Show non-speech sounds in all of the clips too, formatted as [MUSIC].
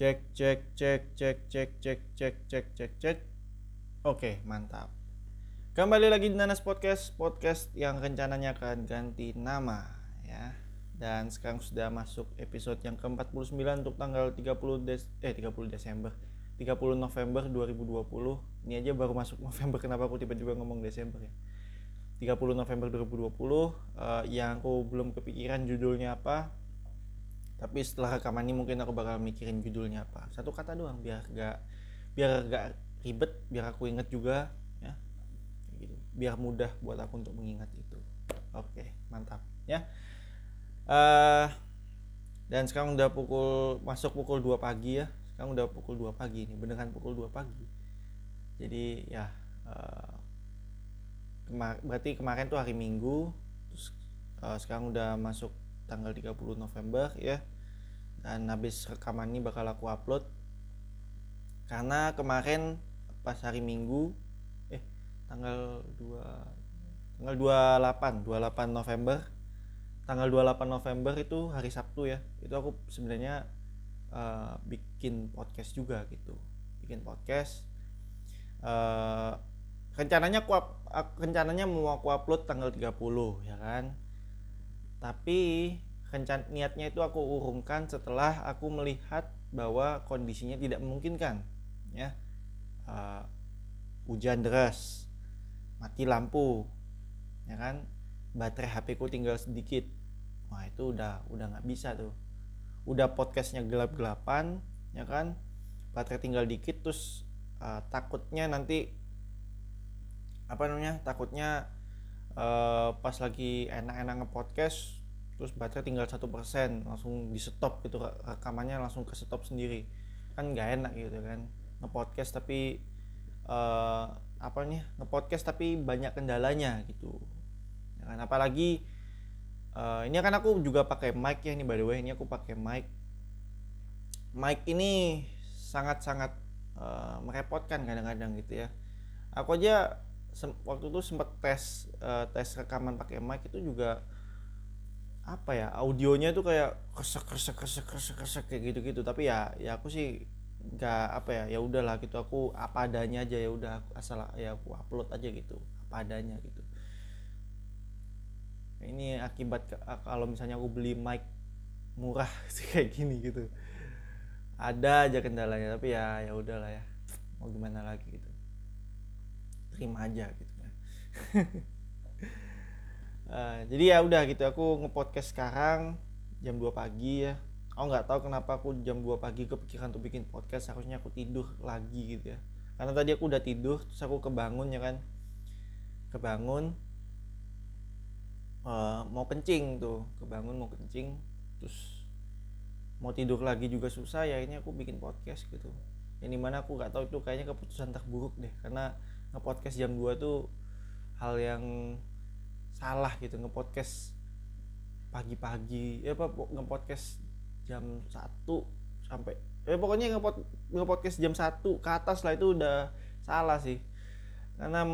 Cek cek cek cek cek cek cek cek cek cek. Oke, mantap. Kembali lagi di Nanas Podcast, podcast yang rencananya akan ganti nama ya. Dan sekarang sudah masuk episode yang ke-49 untuk tanggal 30 Des eh 30 Desember. 30 November 2020. Ini aja baru masuk [LAUGHS] November kenapa aku tiba-tiba ngomong Desember ya. 30 November 2020 uh, yang aku belum kepikiran judulnya apa tapi setelah rekaman ini mungkin aku bakal mikirin judulnya apa. Satu kata doang biar gak biar gak ribet biar aku inget juga ya. Gitu. Biar mudah buat aku untuk mengingat itu. Oke mantap ya. Uh, dan sekarang udah pukul masuk pukul 2 pagi ya. Sekarang udah pukul 2 pagi nih beneran pukul 2 pagi. Jadi ya uh, kemar berarti kemarin tuh hari Minggu terus uh, sekarang udah masuk tanggal 30 November ya. Dan habis rekaman ini bakal aku upload. Karena kemarin pas hari Minggu eh tanggal 2 tanggal 28 28 November. Tanggal 28 November itu hari Sabtu ya. Itu aku sebenarnya uh, bikin podcast juga gitu. Bikin podcast. Uh, rencananya aku rencananya mau aku upload tanggal 30 ya kan tapi rencan niatnya itu aku urungkan setelah aku melihat bahwa kondisinya tidak memungkinkan ya. Uh, hujan deras mati lampu ya kan? Baterai HP ku tinggal sedikit. Wah itu udah udah nggak bisa tuh. Udah podcastnya gelap-gelapan ya kan? Baterai tinggal dikit terus uh, takutnya nanti apa namanya takutnya uh, pas lagi enak-enak nge-podcast terus baterai tinggal satu persen langsung di stop gitu rekamannya langsung ke stop sendiri. Kan nggak enak gitu kan nge-podcast tapi uh, apa nih nge-podcast tapi banyak kendalanya gitu. Ya kan apalagi uh, ini kan aku juga pakai mic ya ini by the way ini aku pakai mic. Mic ini sangat-sangat uh, merepotkan kadang-kadang gitu ya. Aku aja waktu itu sempat tes uh, tes rekaman pakai mic itu juga apa ya audionya tuh kayak kresek kresek kresek kresek kresek kayak gitu gitu tapi ya ya aku sih nggak apa ya ya udahlah gitu. Aku apa adanya aja ya udah asal ya aku upload aja gitu. Apa adanya gitu. Ini akibat kalau misalnya aku beli mic murah [LAUGHS] sih kayak gini gitu. Ada aja kendalanya tapi ya ya udahlah ya. Mau gimana lagi gitu terima aja gitu ya uh, [LAUGHS] jadi ya udah gitu aku ngepodcast sekarang jam 2 pagi ya. Aku nggak tahu kenapa aku jam 2 pagi kepikiran untuk bikin podcast harusnya aku tidur lagi gitu ya. Karena tadi aku udah tidur terus aku kebangun ya kan. Kebangun uh, mau kencing tuh. Kebangun mau kencing terus mau tidur lagi juga susah ya ini aku bikin podcast gitu. Yang di mana aku nggak tahu itu kayaknya keputusan terburuk deh karena ngepodcast jam 2 tuh hal yang salah gitu ngepodcast pagi-pagi ya apa ngepodcast jam 1 sampai ya pokoknya ngepod ngepodcast jam 1 ke atas lah itu udah salah sih. Karena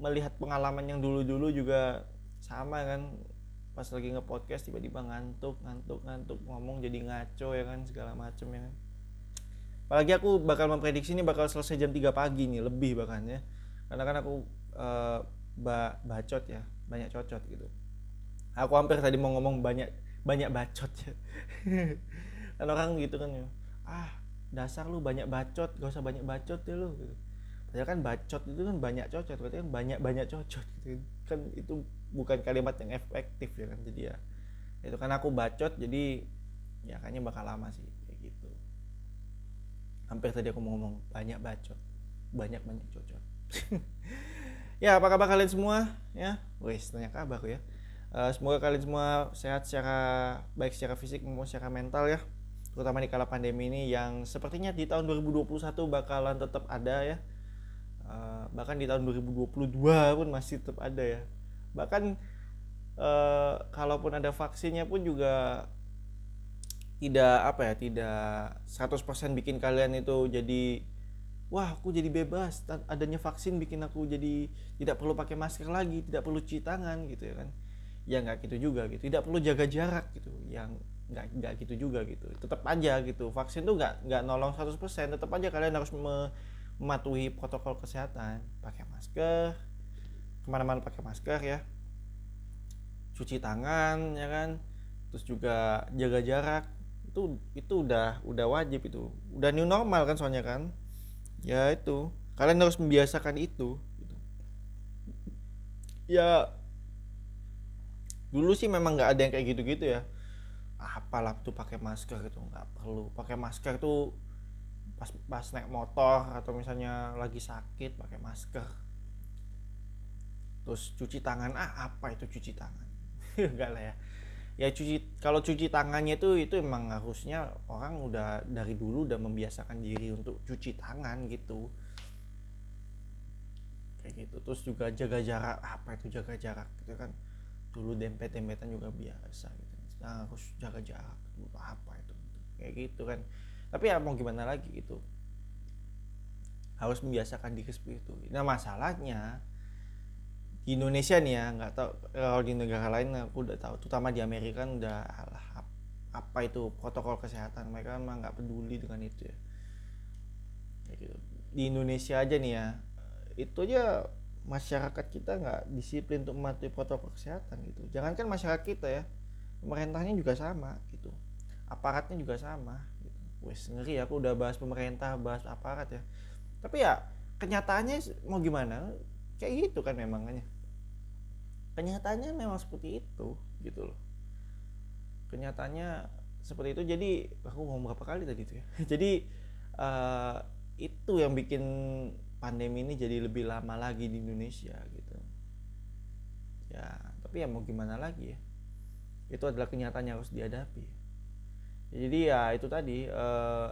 melihat pengalaman yang dulu-dulu juga sama kan. Pas lagi ngepodcast tiba-tiba ngantuk ngantuk ngantuk ngomong jadi ngaco ya kan segala macem ya kan. Apalagi aku bakal memprediksi ini bakal selesai jam 3 pagi nih lebih bahkan ya karena kan aku uh, ba bacot ya banyak cocot gitu. Aku hampir tadi mau ngomong banyak banyak bacot ya. [LAUGHS] Kan orang gitu kan ya. Ah dasar lu banyak bacot gak usah banyak bacot ya lu gitu. Padahal kan bacot itu kan banyak cocot berarti kan banyak banyak cocot gitu. Kan itu bukan kalimat yang efektif ya kan jadi ya. Itu kan aku bacot jadi ya kayaknya bakal lama sih kayak gitu. Hampir tadi aku mau ngomong banyak bacot banyak banyak cocot [LAUGHS] ya apa kabar kalian semua? Ya wes tanya kabar ya. Uh, semoga kalian semua sehat secara baik secara fisik maupun secara mental ya. Terutama di kala pandemi ini yang sepertinya di tahun 2021 bakalan tetap ada ya. Uh, bahkan di tahun 2022 pun masih tetap ada ya. Bahkan uh, kalaupun ada vaksinnya pun juga tidak apa ya tidak 100% bikin kalian itu jadi wah aku jadi bebas. Adanya vaksin bikin aku jadi tidak perlu pakai masker lagi tidak perlu cuci tangan gitu ya kan. Ya nggak gitu juga gitu. Tidak perlu jaga jarak gitu. Yang nggak nggak gitu juga gitu. Tetap aja gitu. Vaksin tuh nggak nggak nolong 100% tetap aja kalian harus mematuhi protokol kesehatan. Pakai masker ke mana-mana pakai masker ya. Cuci tangan ya kan. Terus juga jaga jarak. Itu itu udah udah wajib itu. Udah new normal kan soalnya kan ya itu. Kalian harus membiasakan itu gitu. ya dulu sih memang nggak ada yang kayak gitu-gitu ya. Apalah tuh pakai masker gitu nggak perlu. Pakai masker tuh pas pas naik motor atau misalnya lagi sakit pakai masker. Terus cuci tangan. Ah apa itu cuci tangan? [LAUGHS] Enggak lah ya ya cuci kalau cuci tangannya itu itu emang harusnya orang udah dari dulu udah membiasakan diri untuk cuci tangan gitu. Kayak gitu. Terus juga jaga jarak apa itu jaga jarak? Gitu kan dulu dempet dempetan juga biasa gitu. Sekarang harus jaga jarak apa itu. Kayak gitu kan. Tapi ya mau gimana lagi gitu. Harus membiasakan diri seperti itu. Nah masalahnya di Indonesia nih ya nggak tahu kalau di negara lain aku udah tahu terutama di Amerika kan udah alah, apa itu protokol kesehatan mereka memang nggak peduli dengan itu ya. Gitu. di Indonesia aja nih ya itu aja masyarakat kita nggak disiplin untuk mematuhi protokol kesehatan gitu. Jangankan masyarakat kita ya pemerintahnya juga sama gitu. Aparatnya juga sama gitu. Wes ngeri aku udah bahas pemerintah bahas aparat ya. Tapi ya kenyataannya mau gimana kayak gitu kan memangnya kenyataannya memang seperti itu gitu loh. Kenyataannya seperti itu jadi aku ngomong berapa kali tadi itu ya? [LAUGHS] Jadi uh, itu yang bikin pandemi ini jadi lebih lama lagi di Indonesia gitu. Ya tapi ya mau gimana lagi ya? Itu adalah kenyataan harus dihadapi. Jadi ya itu tadi uh,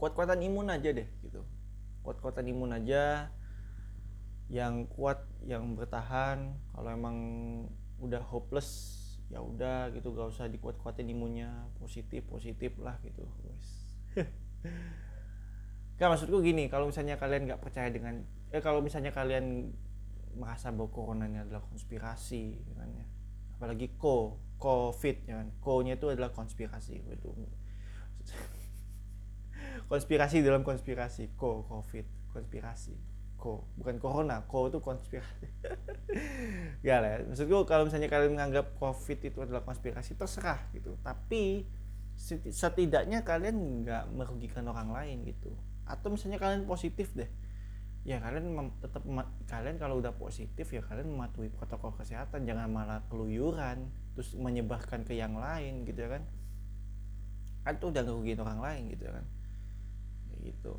kuat-kuatan imun aja deh gitu. Kuat-kuatan imun aja yang kuat yang bertahan. Kalau emang udah hopeless ya udah gitu. Gak usah dikuat-kuatin imunnya. Positif positif lah gitu [LAUGHS] Gak maksudku gini kalau misalnya kalian nggak percaya dengan eh kalau misalnya kalian merasa bahwa corona ini adalah konspirasi ya kan ya. Apalagi co covid ya kan. Co nya itu adalah konspirasi itu [LAUGHS] konspirasi dalam konspirasi co covid konspirasi ko bukan corona ko itu konspirasi. [LAUGHS] Ya lah maksudku kalau misalnya kalian menganggap covid itu adalah konspirasi terserah gitu. Tapi setidaknya kalian nggak merugikan orang lain gitu. Atau misalnya kalian positif deh. Ya kalian tetap kalian kalau udah positif ya kalian mematuhi protokol kesehatan. Jangan malah keluyuran terus menyebarkan ke yang lain gitu ya kan. Kan itu udah ngerugiin orang lain gitu ya kan. Gitu.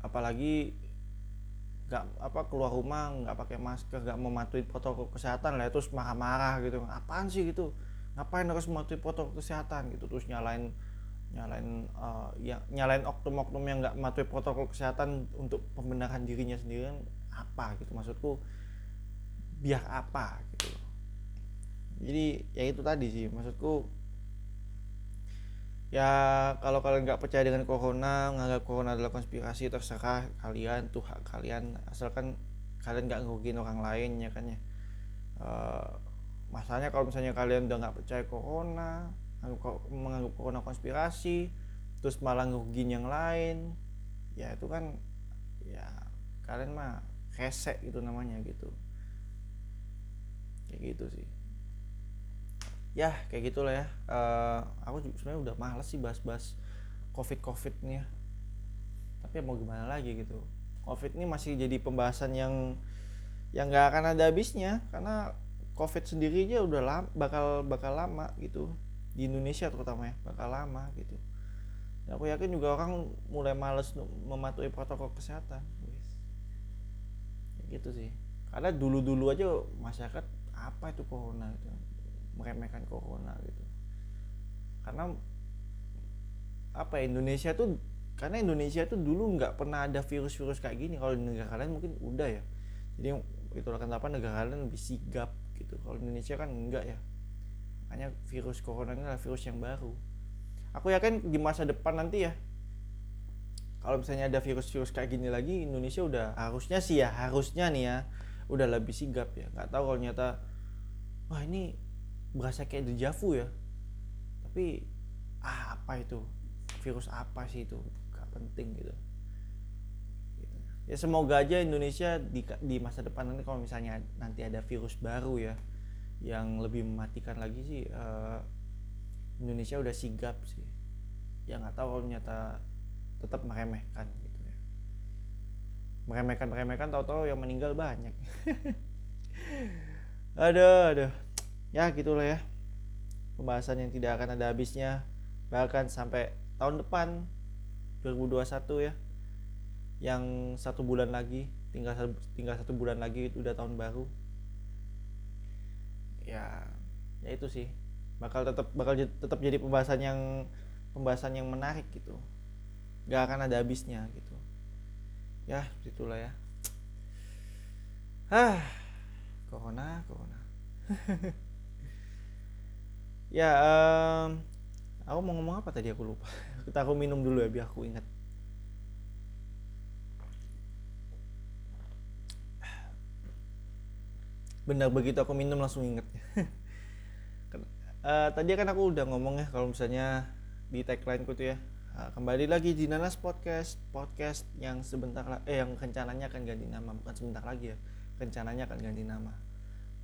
Apalagi nggak apa keluar rumah nggak pakai masker nggak mematuhi protokol kesehatan lah terus marah-marah gitu. Apaan sih gitu? Ngapain harus mematuhi protokol kesehatan gitu? Terus nyalain nyalain uh, ya nyalain oknum-oknum yang nggak mematuhi protokol kesehatan untuk pembenaran dirinya sendiri apa gitu? Maksudku biar apa gitu? Jadi ya itu tadi sih. Maksudku ya kalau kalian nggak percaya dengan corona menganggap corona adalah konspirasi terserah kalian tuh hak kalian. Asalkan kalian nggak ngerugiin orang lain ya kan ya. Uh, masalahnya kalau misalnya kalian udah nggak percaya corona menganggap corona konspirasi terus malah ngerugiin yang lain ya itu kan ya kalian mah resek gitu namanya gitu. Kayak gitu sih ya kayak gitulah ya. Uh, aku sebenarnya udah males sih bahas-bahas covid covid nih tapi ya mau gimana lagi gitu. Covid ini masih jadi pembahasan yang yang nggak akan ada habisnya. Karena covid sendiri aja udah lama, bakal bakal lama gitu. Di Indonesia terutama ya bakal lama gitu. Dan aku yakin juga orang mulai males mematuhi protokol kesehatan. Gitu sih. Karena dulu-dulu aja masyarakat apa itu corona gitu meremehkan corona gitu. Karena apa ya, Indonesia tuh karena Indonesia tuh dulu nggak pernah ada virus-virus kayak gini. Kalau di negara lain mungkin udah ya. Jadi itulah kenapa negara lain lebih sigap gitu. Kalau Indonesia kan enggak ya. Makanya virus corona ini adalah virus yang baru. Aku yakin di masa depan nanti ya kalau misalnya ada virus-virus kayak gini lagi Indonesia udah harusnya sih ya harusnya nih ya udah lebih sigap ya. Nggak tahu kalau nyata wah ini berasa kayak dejavu ya. Tapi ah apa itu? Virus apa sih itu? Gak penting gitu. Ya semoga aja Indonesia di, di masa depan nanti kalau misalnya nanti ada virus baru ya yang lebih mematikan lagi sih eh, Indonesia udah sigap sih. Ya nggak tahu kalau ternyata tetap meremehkan gitu ya. Meremehkan meremehkan tahu-tahu yang meninggal banyak. [LAUGHS] Aduh aduh ya gitulah ya. Pembahasan yang tidak akan ada habisnya. Bahkan sampai tahun depan 2021 ya yang satu bulan lagi tinggal satu, tinggal satu bulan lagi itu udah tahun baru. Ya ya itu sih. Bakal tetap bakal tetap jadi pembahasan yang pembahasan yang menarik gitu. Gak akan ada habisnya gitu. Ya itulah ya. Ah corona corona [LAUGHS] ya em, aku mau ngomong apa tadi? Aku lupa. [LAUGHS] Kita aku minum dulu ya biar aku ingat. Benar begitu aku minum langsung inget [LAUGHS] Ken- eh, tadi kan aku udah ngomong ya kalau misalnya di tagline ku tuh ya. Eh, kembali lagi di Nanas Podcast podcast yang sebentar eh yang rencananya akan ganti nama bukan sebentar lagi ya. Rencananya akan ganti nama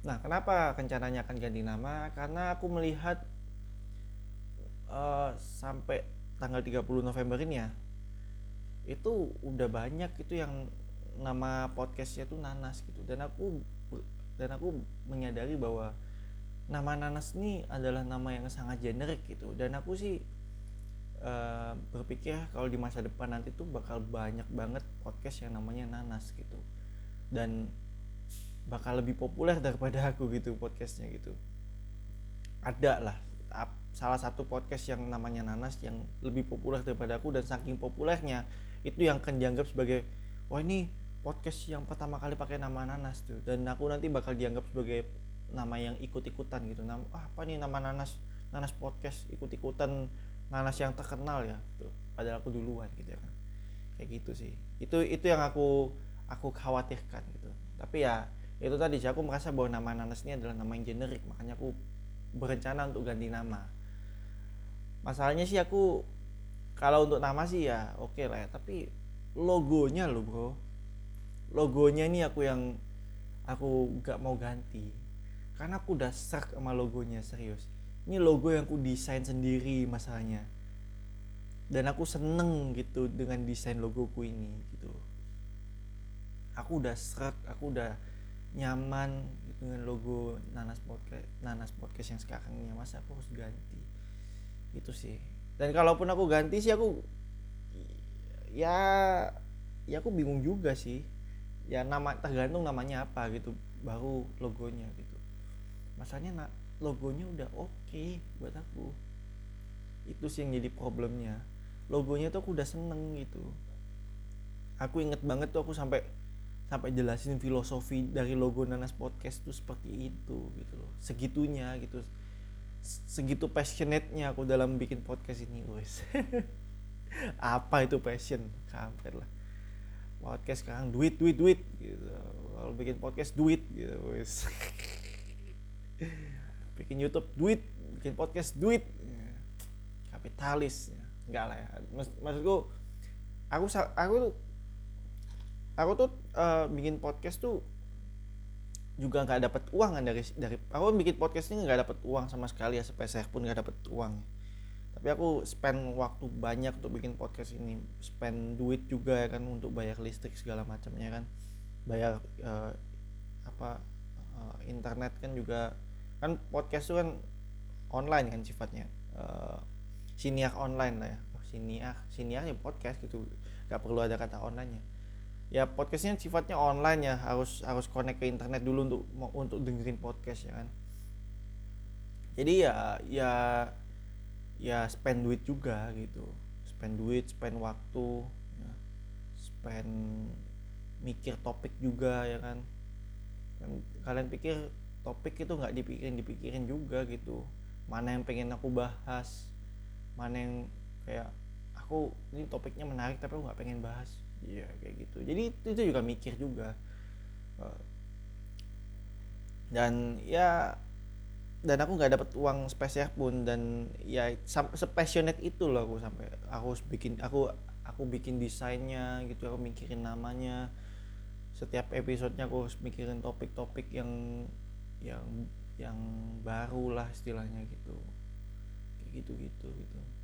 nah kenapa rencananya akan ganti nama? Karena aku melihat eh, sampai tanggal 30 November ini ya itu udah banyak itu yang nama podcastnya tuh Nanas gitu. Dan aku dan aku menyadari bahwa nama Nanas ini adalah nama yang sangat generik gitu. Dan aku sih eh, berpikir kalau di masa depan nanti tuh bakal banyak banget podcast yang namanya Nanas gitu. Dan bakal lebih populer daripada aku gitu podcastnya gitu. Ada lah salah satu podcast yang namanya Nanas yang lebih populer daripada aku dan saking populernya itu yang akan dianggap sebagai wah ini podcast yang pertama kali pakai nama Nanas tuh. Dan aku nanti bakal dianggap sebagai nama yang ikut-ikutan gitu. Nama ah, apa nih nama Nanas? Nanas podcast ikut-ikutan Nanas yang terkenal ya? Tuh padahal aku duluan gitu ya kan. Kayak gitu sih. Itu itu yang aku aku khawatirkan gitu. Tapi ya itu tadi sih aku merasa bahwa nama Nanas ini adalah nama yang generik. Makanya aku berencana untuk ganti nama. Masalahnya sih aku kalau untuk nama sih ya oke lah ya. Tapi logonya loh bro. Logonya ini aku yang aku gak mau ganti. Karena aku udah serak sama logonya serius. Ini logo yang aku desain sendiri masalahnya. Dan aku seneng gitu dengan desain logoku ini gitu. Aku udah serak aku udah nyaman gitu dengan logo Nanas Podcast Nanas Podcast yang sekarang ini. Masa aku harus ganti. Itu sih. Dan kalaupun aku ganti sih aku ya ya aku bingung juga sih. Ya nama tergantung namanya apa gitu baru logonya gitu. Masalahnya na, logonya udah oke buat aku. Itu sih yang jadi problemnya. Logonya tuh aku udah seneng gitu. Aku inget banget tuh aku sampai sampai jelasin filosofi dari logo Nanas Podcast tuh seperti itu gitu loh. Segitunya gitu. Segitu passionate-nya aku dalam bikin podcast ini wes. [LAUGHS] Apa itu passion? Kampret lah. Podcast sekarang duit duit duit gitu. Kalau bikin podcast duit gitu wes. [LAUGHS] Bikin YouTube duit. Bikin podcast duit. Kapitalis enggak lah ya. Maksud, maksudku aku aku tuh aku tuh uh, bikin podcast tuh juga nggak dapat uang kan dari dari aku bikin podcast ini nggak dapat uang sama sekali ya sepeser pun nggak dapat uang. Tapi aku spend waktu banyak untuk bikin podcast ini spend duit juga ya kan untuk bayar listrik segala macamnya kan. Bayar uh, apa uh, internet kan juga kan podcast itu kan online kan sifatnya. Uh, siniar online lah ya. Siniar siniar ya podcast gitu. Nggak perlu ada kata online nya ya podcastnya sifatnya online ya. Harus harus connect ke internet dulu untuk untuk dengerin podcast ya kan? Jadi ya ya ya spend duit juga gitu. Spend duit spend waktu ya. spend mikir topik juga ya kan? Kalian pikir topik itu nggak dipikirin dipikirin juga gitu. Mana yang pengen aku bahas? Mana yang kayak aku ini topiknya menarik tapi aku nggak pengen bahas iya kayak gitu. Jadi itu juga mikir juga. Dan ya dan aku nggak dapat uang spesial pun dan ya sepassionate itu loh aku sampai aku bikin aku aku bikin desainnya gitu aku mikirin namanya. Setiap episodenya aku harus mikirin topik-topik yang yang yang baru lah istilahnya gitu. Kayak gitu gitu gitu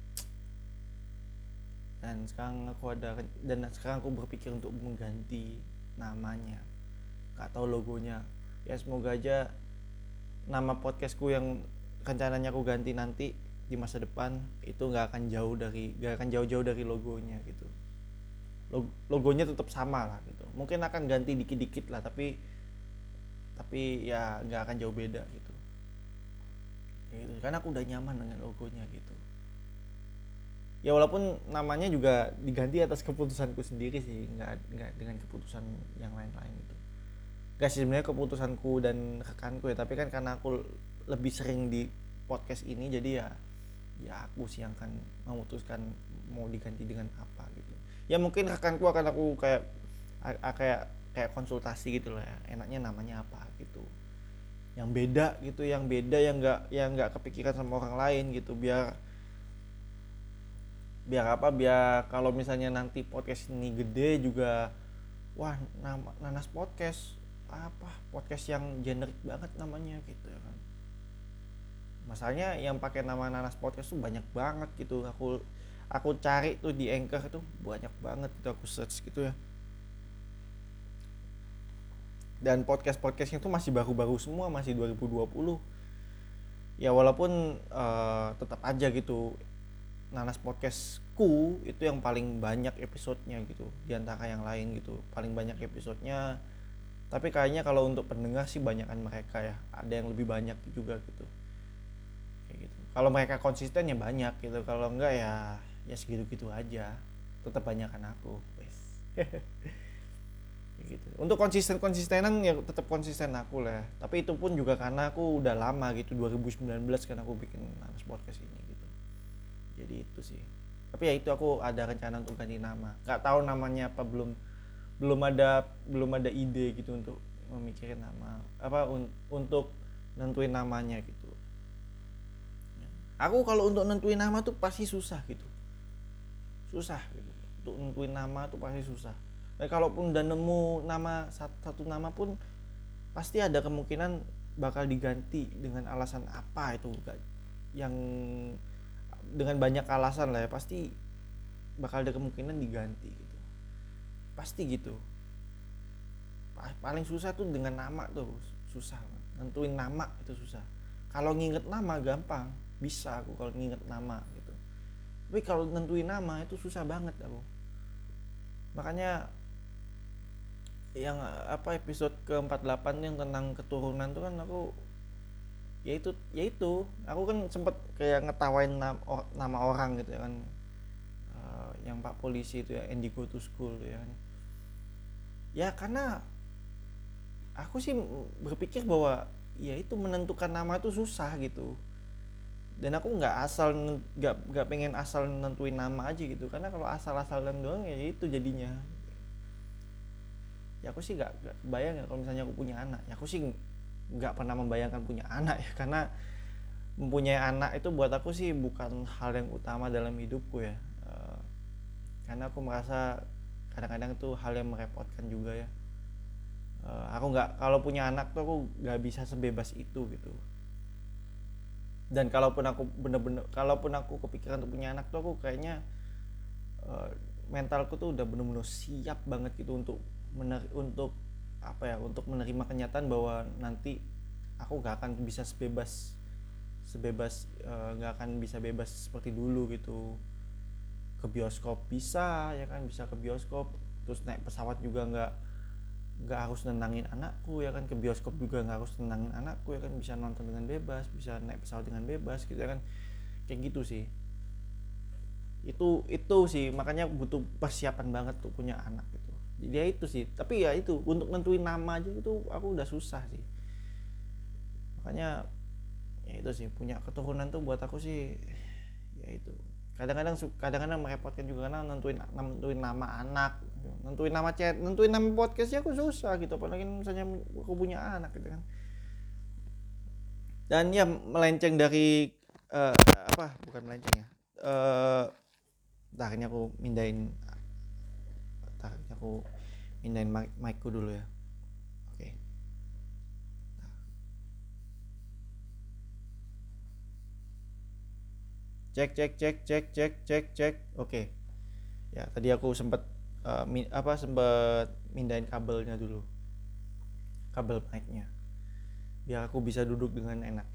dan sekarang aku ada dan sekarang aku berpikir untuk mengganti namanya. Nggak tahu logonya. Ya semoga aja nama podcastku yang rencananya aku ganti nanti di masa depan itu nggak akan jauh dari nggak akan jauh-jauh dari logonya gitu. Logonya tetap sama lah gitu. Mungkin akan ganti dikit-dikit lah tapi tapi ya nggak akan jauh beda gitu. Gitu. Karena aku udah nyaman dengan logonya gitu ya walaupun namanya juga diganti atas keputusanku sendiri sih nggak nggak dengan keputusan yang lain-lain itu. Gak sih sebenarnya keputusanku dan rekanku ya tapi kan karena aku lebih sering di podcast ini jadi ya ya aku sih yang akan memutuskan mau diganti dengan apa gitu. Ya mungkin rekanku akan aku kayak kayak kayak konsultasi gitu lah ya enaknya namanya apa gitu. Yang beda gitu yang beda yang nggak yang nggak kepikiran sama orang lain gitu biar biar apa biar kalau misalnya nanti podcast ini gede juga wah nama nanas podcast apa podcast yang generik banget namanya gitu ya kan. Masalahnya yang pakai nama nanas podcast tuh banyak banget gitu. Aku aku cari tuh di anchor tuh banyak banget gitu aku search gitu ya. Dan podcast podcastnya tuh masih baru-baru semua masih 2020 ya walaupun uh, tetap aja gitu Nanas Podcastku itu yang paling banyak episodenya gitu di antara yang lain gitu paling banyak episodenya. Tapi kayaknya kalau untuk pendengar sih banyakan mereka ya ada yang lebih banyak juga gitu. Kayak gitu. Kalau mereka konsisten ya banyak gitu kalau enggak ya ya segitu gitu aja. Tetap banyakan aku wes. [LAUGHS] Gitu. Untuk konsisten konsistenan ya tetap konsisten aku lah. Tapi itu pun juga karena aku udah lama gitu 2019 kan aku bikin Nanas Podcast ini jadi itu sih. Tapi ya itu aku ada rencana untuk ganti nama. Nggak tahu namanya apa belum belum ada belum ada ide gitu untuk memikirin nama apa un, untuk nentuin namanya gitu. Aku kalau untuk nentuin nama tuh pasti susah gitu. Susah gitu. Untuk nentuin nama tuh pasti susah. Nah, kalaupun udah nemu nama satu nama pun pasti ada kemungkinan bakal diganti dengan alasan apa itu yang dengan banyak alasan lah ya pasti bakal ada kemungkinan diganti gitu. Pasti gitu. Paling susah tuh dengan nama tuh susah. Nentuin nama itu susah. Kalau nginget nama gampang bisa aku kalau nginget nama gitu. Tapi kalau nentuin nama itu susah banget aku. Makanya yang apa episode ke-48 yang tentang keturunan tuh kan aku ya itu ya itu. Aku kan sempet kayak ngetawain nama, orang gitu ya kan. Uh, yang pak polisi itu ya Andy go to school ya kan. Ya karena aku sih berpikir bahwa ya itu menentukan nama itu susah gitu. Dan aku nggak asal nggak nggak pengen asal nentuin nama aja gitu. Karena kalau asal-asalan doang ya itu jadinya. Ya aku sih nggak bayang ya kalau misalnya aku punya anak. Ya aku sih nggak pernah membayangkan punya anak ya. Karena mempunyai anak itu buat aku sih bukan hal yang utama dalam hidupku ya. Uh, karena aku merasa kadang-kadang itu hal yang merepotkan juga ya. Uh, aku nggak kalau punya anak tuh aku nggak bisa sebebas itu gitu. Dan kalaupun aku bener-bener kalaupun aku kepikiran untuk punya anak tuh aku kayaknya uh, mentalku tuh udah bener-bener siap banget gitu untuk mener untuk apa ya untuk menerima kenyataan bahwa nanti aku gak akan bisa sebebas sebebas eh, nggak uh, akan bisa bebas seperti dulu gitu. Ke bioskop bisa ya kan bisa ke bioskop. Terus naik pesawat juga nggak nggak harus nenangin anakku ya kan. Ke bioskop juga nggak harus nenangin anakku ya kan. Bisa nonton dengan bebas bisa naik pesawat dengan bebas gitu ya kan. Kayak gitu sih. Itu itu sih. Makanya butuh persiapan banget tuh punya anak gitu dia itu sih. Tapi ya itu untuk nentuin nama aja itu aku udah susah sih. Makanya ya itu sih punya keturunan tuh buat aku sih ya itu. Kadang-kadang kadang-kadang merepotkan juga karena nentuin nentuin nama anak. Nentuin nama chat nentuin nama podcastnya aku susah gitu. Apalagi misalnya aku punya anak gitu kan. Dan ya melenceng dari uh, apa? Bukan melenceng ya. Uh, akhirnya aku akhirnya aku mindahin mic micku dulu ya. Oke. Cek cek cek cek cek cek cek. Oke. Ya tadi aku sempat uh, min, apa sempat mindahin kabelnya dulu. Kabel mic-nya. Biar aku bisa duduk dengan enak.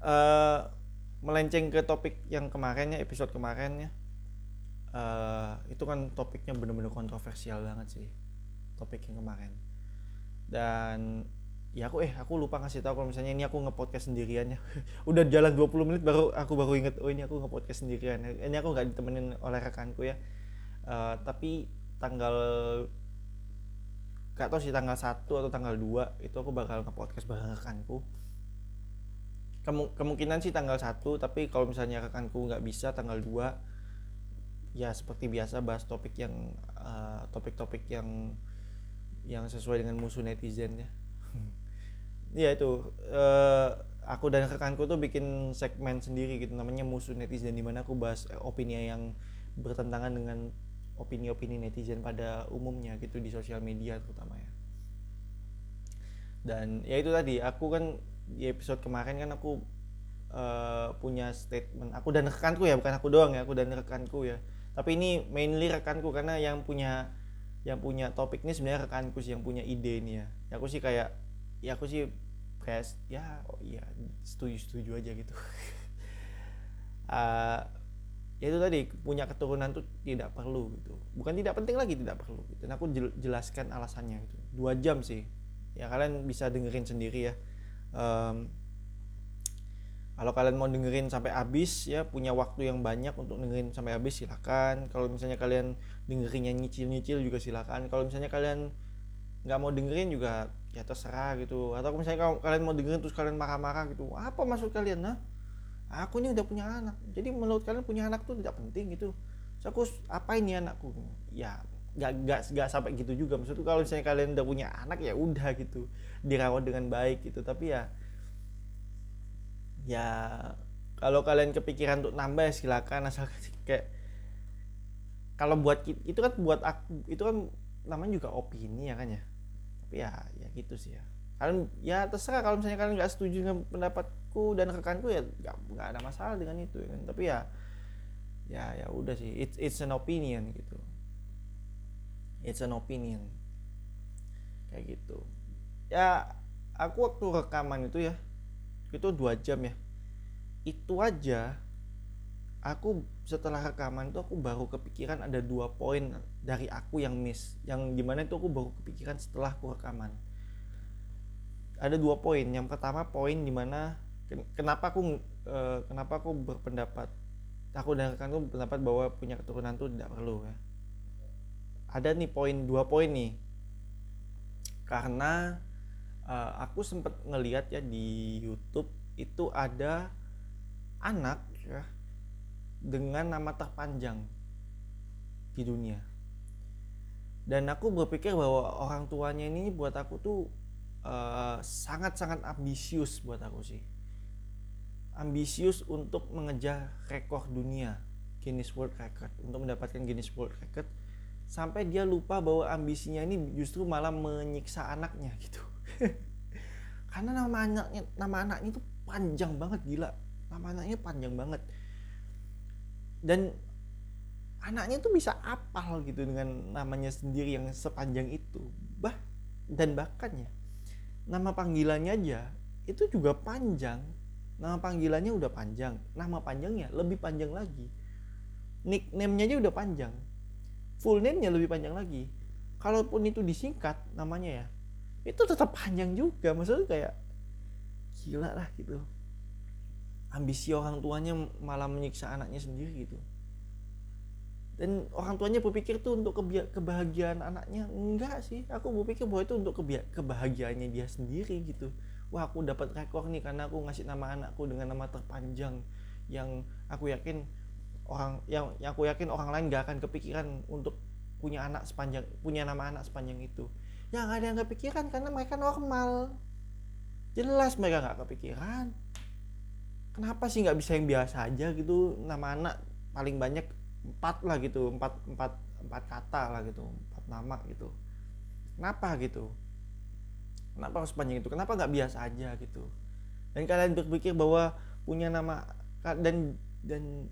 Uh, [LAUGHS] melenceng ke topik yang kemarin ya episode kemarin ya uh, itu kan topiknya bener-bener kontroversial banget sih topik yang kemarin. Dan ya aku eh aku lupa ngasih tahu kalau misalnya ini aku ngepodcast sendirian ya. [LAUGHS] Udah jalan 20 menit baru aku baru inget oh ini aku ngepodcast sendirian. Ini aku nggak ditemenin oleh rekanku ya. Uh, tapi tanggal gak tau sih tanggal 1 atau tanggal 2 itu aku bakal nge-podcast bareng rekanku. Kemu kemungkinan sih tanggal 1 tapi kalau misalnya rekanku nggak bisa tanggal 2 ya seperti biasa bahas topik yang eh, topik-topik uh, yang yang sesuai dengan musuh netizen ya. Iya [LAUGHS] itu uh, aku dan rekanku tuh bikin segmen sendiri gitu namanya musuh netizen di mana aku bahas opini yang bertentangan dengan opini-opini netizen pada umumnya gitu di sosial media terutama ya. Dan ya itu tadi aku kan di episode kemarin kan aku uh, punya statement aku dan rekanku ya bukan aku doang ya aku dan rekanku ya tapi ini mainly rekanku karena yang punya yang punya topik ini sebenarnya rekanku sih yang punya ide ini ya, ya aku sih kayak ya aku sih kayak ya oh iya setuju setuju aja gitu. Uh, [LAUGHS] ya itu tadi punya keturunan tuh tidak perlu gitu. Bukan tidak penting lagi tidak perlu gitu. dan aku jelaskan alasannya gitu. Dua jam sih. Ya kalian bisa dengerin sendiri ya. Um, kalau kalian mau dengerin sampai habis ya punya waktu yang banyak untuk dengerin sampai habis silakan. Kalau misalnya kalian dengerinnya nyicil-nyicil juga silakan. Kalau misalnya kalian nggak mau dengerin juga ya terserah gitu. Atau misalnya kalian mau dengerin terus kalian marah-marah gitu apa maksud kalian nah aku ini udah punya anak. Jadi menurut kalian punya anak tuh tidak penting gitu. So, aku apa ini anakku? Ya gak, gak, gak sampai gitu juga. Maksudku kalau misalnya kalian udah punya anak ya udah gitu. Dirawat dengan baik gitu. Tapi ya ya kalau kalian kepikiran untuk nambah ya silakan asal kayak kalau buat itu kan buat aku itu kan namanya juga opini ya kan ya? Tapi ya ya gitu sih ya. Kalian ya terserah kalau misalnya kalian nggak setuju dengan pendapatku dan rekanku ya nggak ada masalah dengan itu ya kan? Tapi ya ya ya udah sih it's it's an opinion gitu. It's an opinion. Kayak gitu. Ya aku waktu rekaman itu ya itu dua jam ya. Itu aja aku setelah rekaman itu aku baru kepikiran ada dua poin dari aku yang miss. Yang gimana itu aku baru kepikiran setelah aku rekaman. Ada dua poin. Yang pertama poin di mana kenapa aku uh, kenapa aku berpendapat aku dan rekanku berpendapat bahwa punya keturunan itu tidak perlu ya. Ada nih poin dua poin nih. Karena uh, aku sempat ngeliat ya di YouTube itu ada anak ya dengan nama terpanjang di dunia. Dan aku berpikir bahwa orang tuanya ini buat aku tuh Eh, sangat-sangat uh, ambisius buat aku sih. Ambisius untuk mengejar rekor dunia Guinness World Record untuk mendapatkan Guinness World Record. Sampai dia lupa bahwa ambisinya ini justru malah menyiksa anaknya gitu [LAUGHS] karena nama anaknya nama anaknya itu panjang banget gila. Nama anaknya panjang banget. Dan anaknya tuh bisa apal gitu dengan namanya sendiri yang sepanjang itu. Bah dan bahkan ya nama panggilannya aja itu juga panjang. Nama panggilannya udah panjang. Nama panjangnya lebih panjang lagi. Nickname-nya aja udah panjang. Full name-nya lebih panjang lagi. Kalaupun itu disingkat namanya ya itu tetap panjang juga maksudnya kayak gila lah gitu. Ambisi orang tuanya malah menyiksa anaknya sendiri gitu. Dan orang tuanya berpikir tuh untuk kebahagiaan anaknya enggak sih. Aku berpikir bahwa itu untuk kebahagiaannya dia sendiri gitu. Wah aku dapat rekor nih karena aku ngasih nama anakku dengan nama terpanjang yang aku yakin orang yang, yang aku yakin orang lain gak akan kepikiran untuk punya anak sepanjang punya nama anak sepanjang itu ya nggak ada yang kepikiran karena mereka normal. Jelas mereka nggak kepikiran. Kenapa sih nggak bisa yang biasa aja gitu? Nama anak paling banyak empat lah gitu empat empat empat kata lah gitu empat nama gitu. Kenapa gitu? Kenapa harus panjang itu? Kenapa nggak biasa aja gitu? Dan kalian berpikir bahwa punya nama dan dan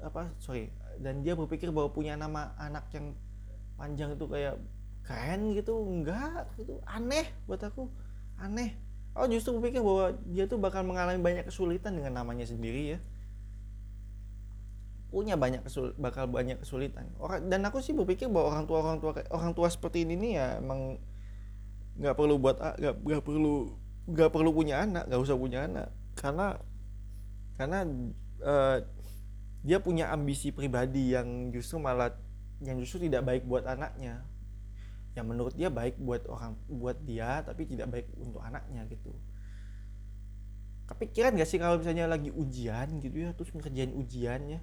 apa sorry dan dia berpikir bahwa punya nama anak yang panjang itu kayak keren gitu enggak gitu aneh buat aku aneh. Oh justru berpikir bahwa dia tuh bakal mengalami banyak kesulitan dengan namanya sendiri ya. Punya banyak kesul bakal banyak kesulitan. Orang dan aku sih berpikir bahwa orang tua orang tua orang tua seperti ini ya emang nggak perlu buat nggak nggak perlu nggak perlu punya anak nggak usah punya anak. Karena karena uh, dia punya ambisi pribadi yang justru malah yang justru tidak baik buat anaknya yang menurut dia baik buat orang buat dia tapi tidak baik untuk anaknya gitu. Kepikiran gak sih kalau misalnya lagi ujian gitu ya terus ngerjain ujiannya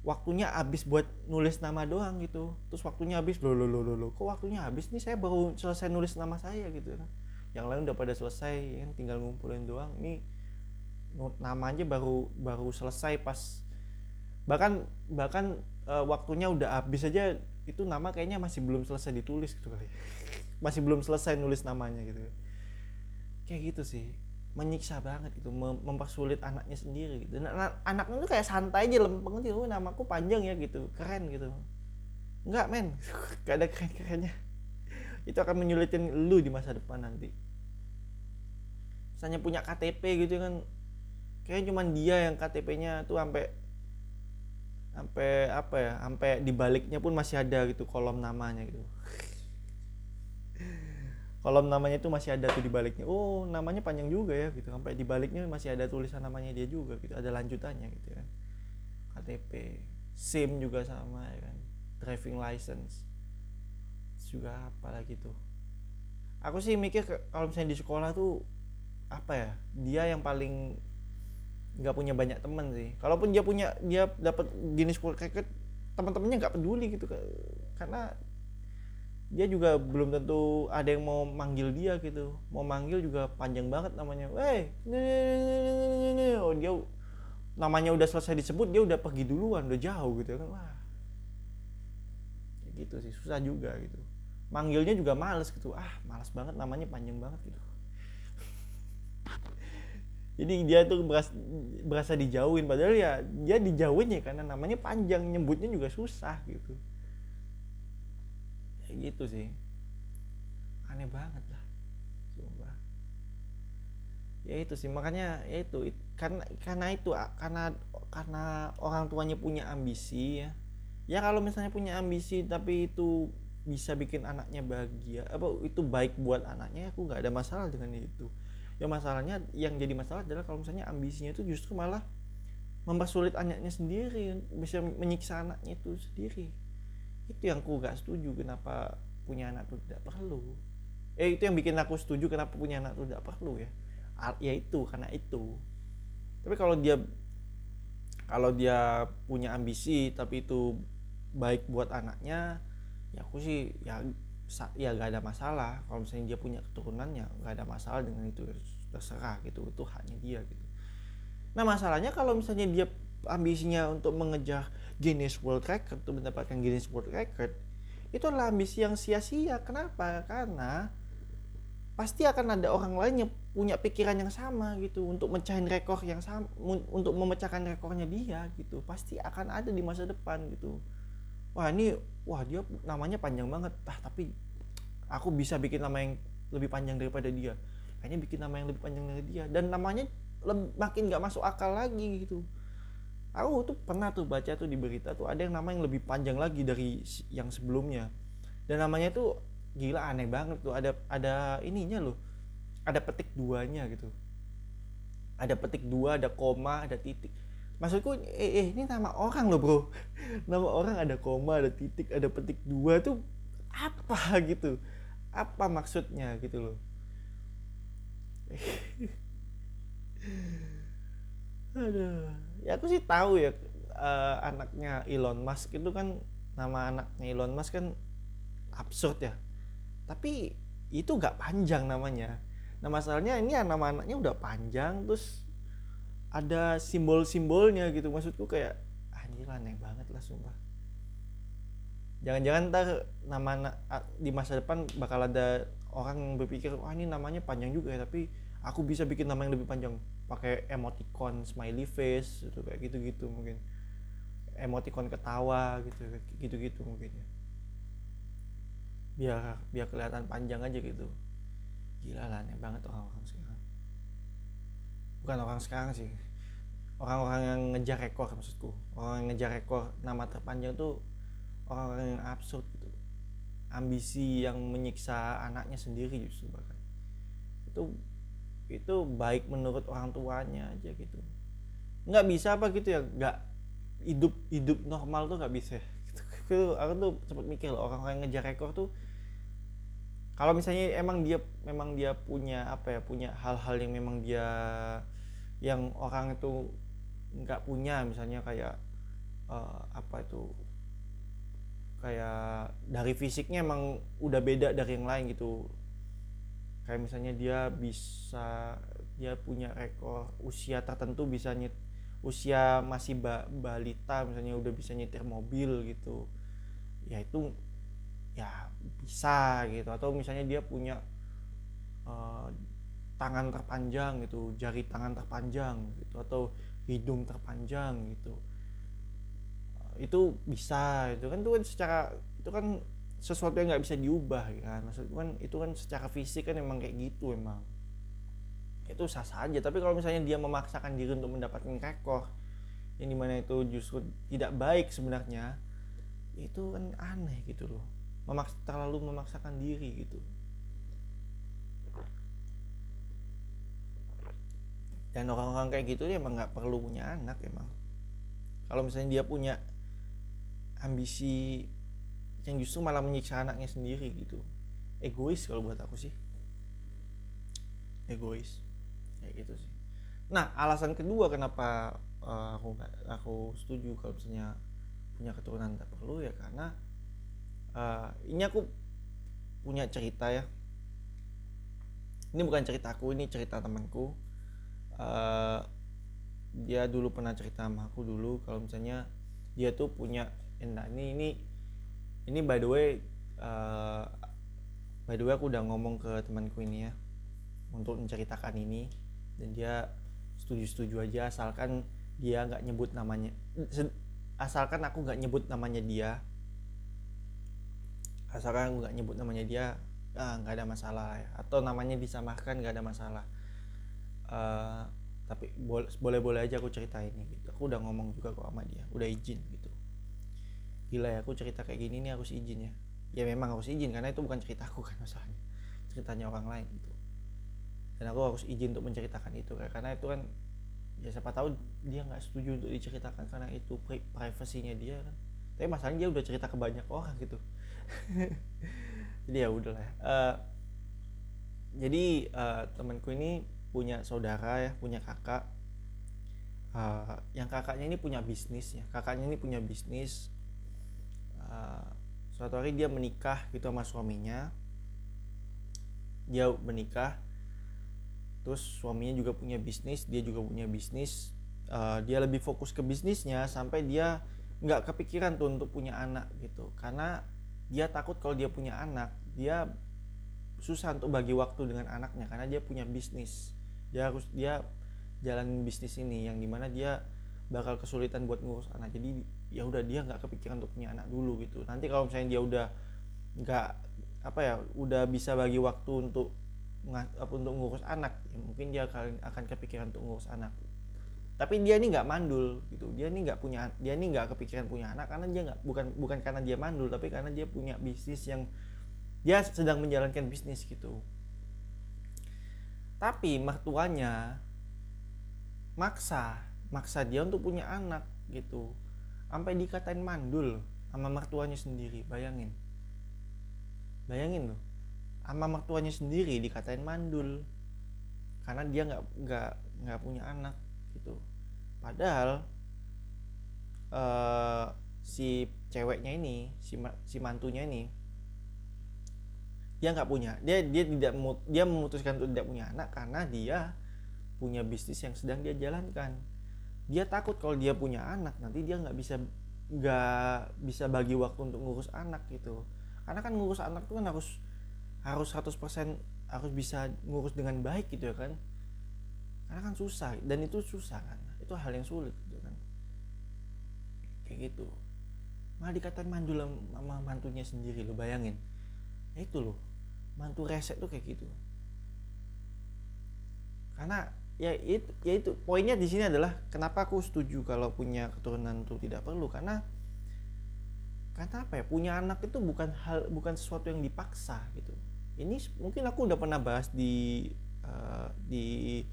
waktunya habis buat nulis nama doang gitu. Terus waktunya habis lo lo lo lo kok waktunya habis nih? Saya baru selesai nulis nama saya gitu kan. Yang lain udah pada selesai kan tinggal ngumpulin doang. Ini namanya baru baru selesai pas bahkan bahkan e, waktunya udah habis aja itu nama kayaknya masih belum selesai ditulis gitu kali masih belum selesai nulis namanya gitu. Kayak gitu sih. Menyiksa banget gitu mem mempersulit anaknya sendiri gitu. Dan anak anaknya tuh kayak santai aja lempeng oh, namaku panjang ya gitu. Keren gitu. Enggak men. [LAUGHS] Gak ada keren kerennya itu akan menyulitin lu di masa depan nanti. Misalnya punya KTP gitu kan kayaknya cuman dia yang KTP-nya tuh sampai sampai apa ya sampai di baliknya pun masih ada gitu kolom namanya gitu. Kolom namanya itu masih ada tuh di baliknya oh namanya panjang juga ya gitu. Sampai di baliknya masih ada tulisan namanya dia juga gitu ada lanjutannya gitu kan KTP SIM juga sama ya kan. Driving license. Juga apa lagi tuh. Aku sih mikir kalau misalnya di sekolah tuh apa ya dia yang paling nggak punya banyak teman sih. Kalaupun dia punya dia dapat jenis cricket teman-temannya nggak peduli gitu karena dia juga belum tentu ada yang mau manggil dia gitu. Mau manggil juga panjang banget namanya. Eh oh dia namanya udah selesai disebut dia udah pergi duluan udah jauh gitu kan. Wah. Gitu sih susah juga gitu. Manggilnya juga males gitu. Ah males banget namanya panjang banget gitu jadi dia tuh berasa, berasa dijauhin. Padahal ya dia dijauhin ya karena namanya panjang nyebutnya juga susah gitu. Kayak gitu sih. Aneh banget lah. Coba ya itu sih makanya ya itu karena karena itu karena karena orang tuanya punya ambisi ya. Ya kalau misalnya punya ambisi tapi itu bisa bikin anaknya bahagia apa itu baik buat anaknya aku nggak ada masalah dengan itu ya masalahnya yang jadi masalah adalah kalau misalnya ambisinya itu justru malah mempersulit anaknya sendiri bisa menyiksa anaknya itu sendiri. Itu yang aku gak setuju kenapa punya anak tuh tidak perlu. Eh itu yang bikin aku setuju kenapa punya anak tuh tidak perlu ya? Ya itu karena itu. Tapi kalau dia kalau dia punya ambisi tapi itu baik buat anaknya ya aku sih ya ya gak ada masalah. Kalau misalnya dia punya keturunan ya gak ada masalah dengan itu. Terserah gitu itu haknya dia gitu. Nah masalahnya kalau misalnya dia ambisinya untuk mengejar Guinness World Record untuk mendapatkan Guinness World Record itu adalah ambisi yang sia-sia. Kenapa? Karena pasti akan ada orang lain yang punya pikiran yang sama gitu untuk mecahin rekor yang sama untuk memecahkan rekornya dia gitu. Pasti akan ada di masa depan gitu wah ini wah dia namanya panjang banget. Ah tapi aku bisa bikin nama yang lebih panjang daripada dia. Kayaknya bikin nama yang lebih panjang dari dia. Dan namanya makin nggak masuk akal lagi gitu. Aku tuh pernah tuh baca tuh di berita tuh ada yang nama yang lebih panjang lagi dari yang sebelumnya. Dan namanya tuh gila aneh banget tuh. Ada ada ininya loh. Ada petik duanya gitu. Ada petik dua ada koma ada titik maksudku eh, eh ini nama orang loh bro. [LAUGHS] Nama orang ada koma ada titik ada petik dua tuh apa gitu? Apa maksudnya gitu loh? [LAUGHS] Aduh. Ya aku sih tahu ya uh, anaknya Elon Musk itu kan nama anaknya Elon Musk kan absurd ya. Tapi itu gak panjang namanya. Nah masalahnya ini nama anaknya udah panjang terus ada simbol-simbolnya gitu. Maksudku kayak anjir aneh banget lah sumpah. Jangan-jangan ntar nama di masa depan bakal ada orang yang berpikir wah ini namanya panjang juga ya tapi aku bisa bikin nama yang lebih panjang. Pakai emoticon smiley face gitu kayak gitu-gitu mungkin. Emoticon ketawa gitu gitu-gitu mungkin ya. Biar biar kelihatan panjang aja gitu. Gila lah aneh banget orang-orang sekarang bukan orang sekarang sih. Orang-orang yang ngejar rekor maksudku. Orang yang ngejar rekor nama terpanjang tuh orang-orang yang absurd gitu. Ambisi yang menyiksa anaknya sendiri justru bahkan. Itu itu baik menurut orang tuanya aja gitu. Nggak bisa apa gitu ya nggak hidup hidup normal tuh nggak bisa. [LAUGHS] Gitu. aku tuh sempat mikir orang-orang yang ngejar rekor tuh kalau misalnya emang dia memang dia punya apa ya punya hal-hal yang memang dia yang orang itu nggak punya misalnya kayak uh, apa itu kayak dari fisiknya emang udah beda dari yang lain gitu. Kayak misalnya dia bisa dia punya rekor usia tertentu bisa nyet usia masih ba balita misalnya udah bisa nyetir mobil gitu. Ya itu ya bisa gitu. Atau misalnya dia punya uh, tangan terpanjang gitu jari tangan terpanjang gitu atau hidung terpanjang gitu. Itu bisa itu kan. Itu kan secara itu kan sesuatu yang nggak bisa diubah kan. Maksud kan itu kan secara fisik kan emang kayak gitu emang. Itu sah saja tapi kalau misalnya dia memaksakan diri untuk mendapatkan rekor yang di mana itu justru tidak baik sebenarnya itu kan aneh gitu loh memaks terlalu memaksakan diri gitu. Dan orang-orang kayak gitu dia emang nggak perlu punya anak emang. Kalau misalnya dia punya ambisi yang justru malah menyiksa anaknya sendiri gitu. Egois kalau buat aku sih. Egois. Kayak gitu sih. Nah alasan kedua kenapa uh, aku aku setuju kalau misalnya punya keturunan tak perlu ya karena uh, ini aku punya cerita ya. Ini bukan cerita aku ini cerita temanku. Uh, dia dulu pernah cerita sama aku dulu kalau misalnya dia tuh punya nah ini ini ini by the way uh, by the way aku udah ngomong ke temanku ini ya untuk menceritakan ini dan dia setuju-setuju aja asalkan dia nggak nyebut namanya asalkan aku nggak nyebut namanya dia asalkan aku nggak nyebut namanya dia ah nggak ada masalah ya. Atau namanya disamakan nggak ada masalah. Uh, tapi boleh boleh aja aku cerita ini gitu. Aku udah ngomong juga kok sama dia udah izin gitu. Gila ya aku cerita kayak gini nih harus izin ya. Ya memang harus izin karena itu bukan ceritaku kan masalahnya. Ceritanya orang lain gitu. Dan aku harus izin untuk menceritakan itu karena itu kan ya siapa tahu dia nggak setuju untuk diceritakan karena itu pri privasinya dia kan. Tapi masalahnya dia udah cerita ke banyak orang gitu jadi ya udahlah uh, eh, jadi uh, temanku ini punya saudara ya punya kakak. Uh, yang kakaknya ini punya bisnis ya. Kakaknya ini punya bisnis. Uh, suatu hari dia menikah gitu sama suaminya. Dia menikah. Terus suaminya juga punya bisnis dia juga punya bisnis. Uh, dia lebih fokus ke bisnisnya sampai dia nggak kepikiran tuh untuk punya anak gitu. Karena dia takut kalau dia punya anak dia susah untuk bagi waktu dengan anaknya karena dia punya bisnis. Dia harus dia jalan bisnis ini yang di mana dia bakal kesulitan buat ngurus anak. Jadi ya udah dia nggak kepikiran untuk punya anak dulu gitu. Nanti kalau misalnya dia udah nggak apa ya udah bisa bagi waktu untuk untuk ngurus anak ya mungkin dia akan akan kepikiran untuk ngurus anak tapi dia ini nggak mandul gitu. Dia ini nggak punya dia ini nggak kepikiran punya anak karena dia nggak bukan bukan karena dia mandul tapi karena dia punya bisnis yang dia sedang menjalankan bisnis gitu. Tapi mertuanya maksa maksa dia untuk punya anak gitu. Sampai dikatain mandul sama mertuanya sendiri bayangin. Bayangin loh sama mertuanya sendiri dikatain mandul karena dia nggak nggak nggak punya anak padahal uh, si ceweknya ini si si mantunya ini dia nggak punya. Dia dia tidak dia memutuskan untuk tidak punya anak karena dia punya bisnis yang sedang dia jalankan. Dia takut kalau dia punya anak nanti dia nggak bisa nggak bisa bagi waktu untuk ngurus anak gitu. Karena kan ngurus anak itu kan harus harus 100% harus bisa ngurus dengan baik gitu ya kan. Karena kan susah dan itu susah kan itu hal yang sulit gitu kan. Kayak gitu. Malah dikatain mandul sama mantunya sendiri lo bayangin. Ya itu loh mantu reset tuh kayak gitu. Karena ya itu ya itu poinnya di sini adalah kenapa aku setuju kalau punya keturunan itu tidak perlu? Karena karena apa ya? Punya anak itu bukan hal bukan sesuatu yang dipaksa gitu. Ini mungkin aku udah pernah bahas di uh, di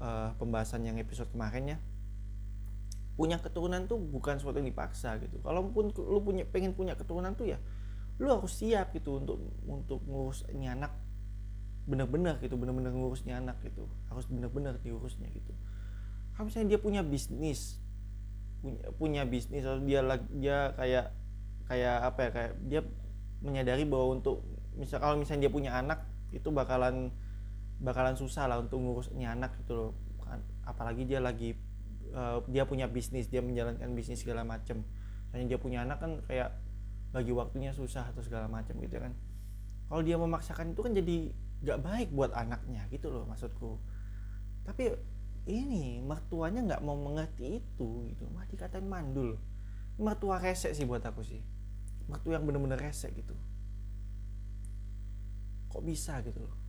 uh, pembahasan yang episode kemarin ya punya keturunan tuh bukan sesuatu yang dipaksa gitu. Kalaupun lu punya pengen punya keturunan tuh ya lu harus siap gitu untuk untuk ngurus ini anak benar-benar gitu benar-benar ngurusnya anak gitu. Harus benar-benar diurusnya gitu. Kalau misalnya dia punya bisnis punya punya bisnis atau dia dia kayak kayak apa ya kayak dia menyadari bahwa untuk misal kalau misalnya dia punya anak itu bakalan bakalan susah lah untuk ngurusnya anak gitu loh. Kan, apalagi dia lagi uh, dia punya bisnis dia menjalankan bisnis segala macem. Misalnya dia punya anak kan kayak bagi waktunya susah atau segala macam gitu kan. Kalau dia memaksakan itu kan jadi gak baik buat anaknya gitu loh maksudku. Tapi ini mertuanya nggak mau mengerti itu gitu. Mah dikatain mandul. Mertua resek sih buat aku sih. Mertua yang bener-bener resek gitu. Kok bisa gitu loh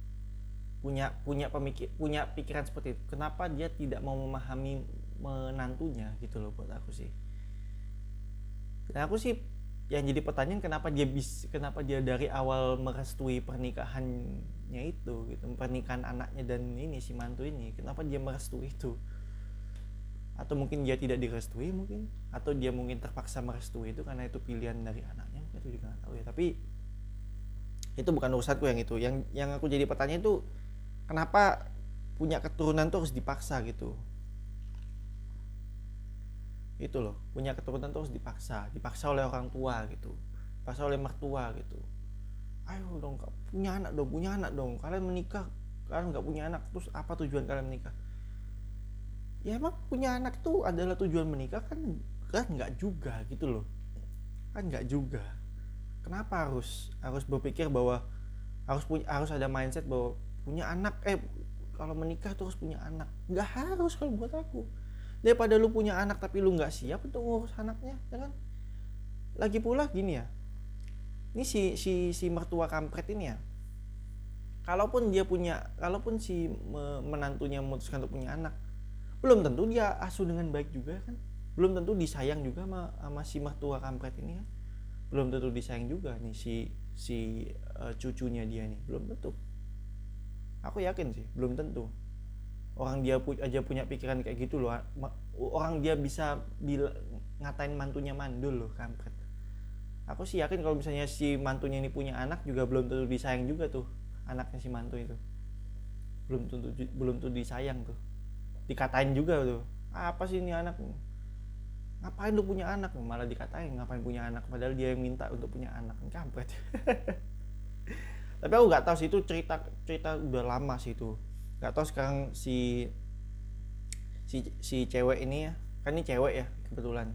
punya punya pemikir punya pikiran seperti itu. Kenapa dia tidak mau memahami menantunya gitu loh buat aku sih. Dan aku sih yang jadi pertanyaan kenapa dia bis kenapa dia dari awal merestui pernikahannya itu gitu pernikahan anaknya dan ini si mantu ini kenapa dia merestui itu? Atau mungkin dia tidak direstui mungkin? Atau dia mungkin terpaksa merestui itu karena itu pilihan dari anaknya? Itu juga nggak tahu ya. Tapi itu bukan urusanku yang itu. Yang yang aku jadi pertanyaan itu kenapa punya keturunan tuh harus dipaksa gitu? Itu loh punya keturunan terus dipaksa dipaksa oleh orang tua gitu dipaksa oleh mertua gitu. Ayo dong punya anak dong punya anak dong. Kalian menikah kalian nggak punya anak terus apa tujuan kalian menikah? Ya emang punya anak tuh adalah tujuan menikah kan kan nggak juga gitu loh. Kan nggak juga. Kenapa harus harus berpikir bahwa harus punya harus ada mindset bahwa punya anak eh kalau menikah tuh harus punya anak. Nggak harus kalau buat aku. Daripada lu punya anak tapi lu nggak siap untuk ngurus anaknya ya kan? Lagi pula gini ya. Ini si si si mertua kampret ini ya. Kalaupun dia punya kalaupun si menantunya memutuskan untuk punya anak belum tentu dia asuh dengan baik juga kan? Belum tentu disayang juga sama, sama si mertua kampret ini kan belum tentu disayang juga nih si si uh, cucunya dia nih. Belum tentu aku yakin sih belum tentu. Orang dia pu aja punya pikiran kayak gitu loh orang dia bisa bila ngatain mantunya mandul loh kampret. Aku sih yakin kalau misalnya si mantunya ini punya anak juga belum tentu disayang juga tuh anaknya si mantu itu. Belum tentu belum tentu disayang tuh. Dikatain juga tuh apa sih ini anak ngapain lu punya anak? Malah dikatain ngapain punya anak? Padahal dia yang minta untuk punya anak kampret [LAUGHS] tapi aku nggak tahu sih itu cerita cerita udah lama sih itu. Nggak tahu sekarang si si si cewek ini ya. Kan ini cewek ya kebetulan.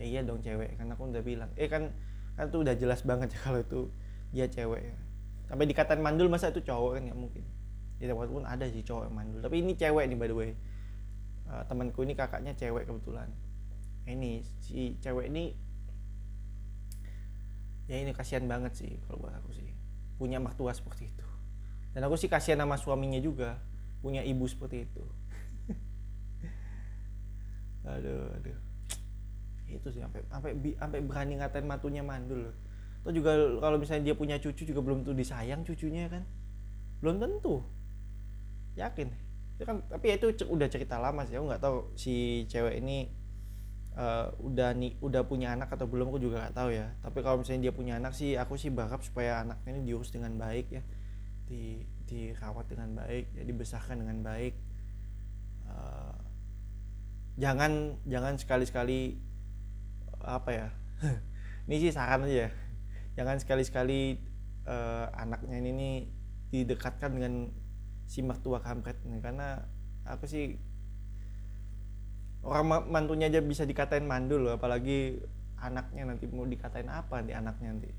Ya iya dong cewek karena aku udah bilang. Eh kan kan tuh udah jelas banget ya [LAUGHS] kalau itu dia cewek ya. Sampai dikatain mandul masa itu cowok kan? Nggak mungkin. Ya walaupun ada sih cowok yang mandul. Tapi ini cewek nih by the way. Uh, temanku ini kakaknya cewek kebetulan. Ini si cewek ini ya ini kasihan banget sih kalau buat aku sih punya mertua seperti itu. Dan aku sih kasihan sama suaminya juga punya ibu seperti itu. [LAUGHS] Aduh aduh. Itu sih sampai sampai sampai berani ngatain matunya mandul atau juga kalau misalnya dia punya cucu juga belum tentu disayang cucunya kan? Belum tentu. Yakin. Itu kan tapi itu udah cerita lama sih aku nggak tahu si cewek ini uh, udah nih udah punya anak atau belum aku juga nggak tahu ya. Tapi kalau misalnya dia punya anak sih aku sih berharap supaya anaknya ini diurus dengan baik ya. Di dirawat dengan baik ya dibesarkan dengan baik. Uh, jangan jangan sekali-sekali apa ya [LAUGHS] ini sih saran aja ya. Jangan sekali-sekali uh, anaknya ini didekatkan dengan si mertua kampret karena apa sih orang mantunya aja bisa dikatain mandul loh apalagi anaknya nanti mau dikatain apa di anaknya nanti?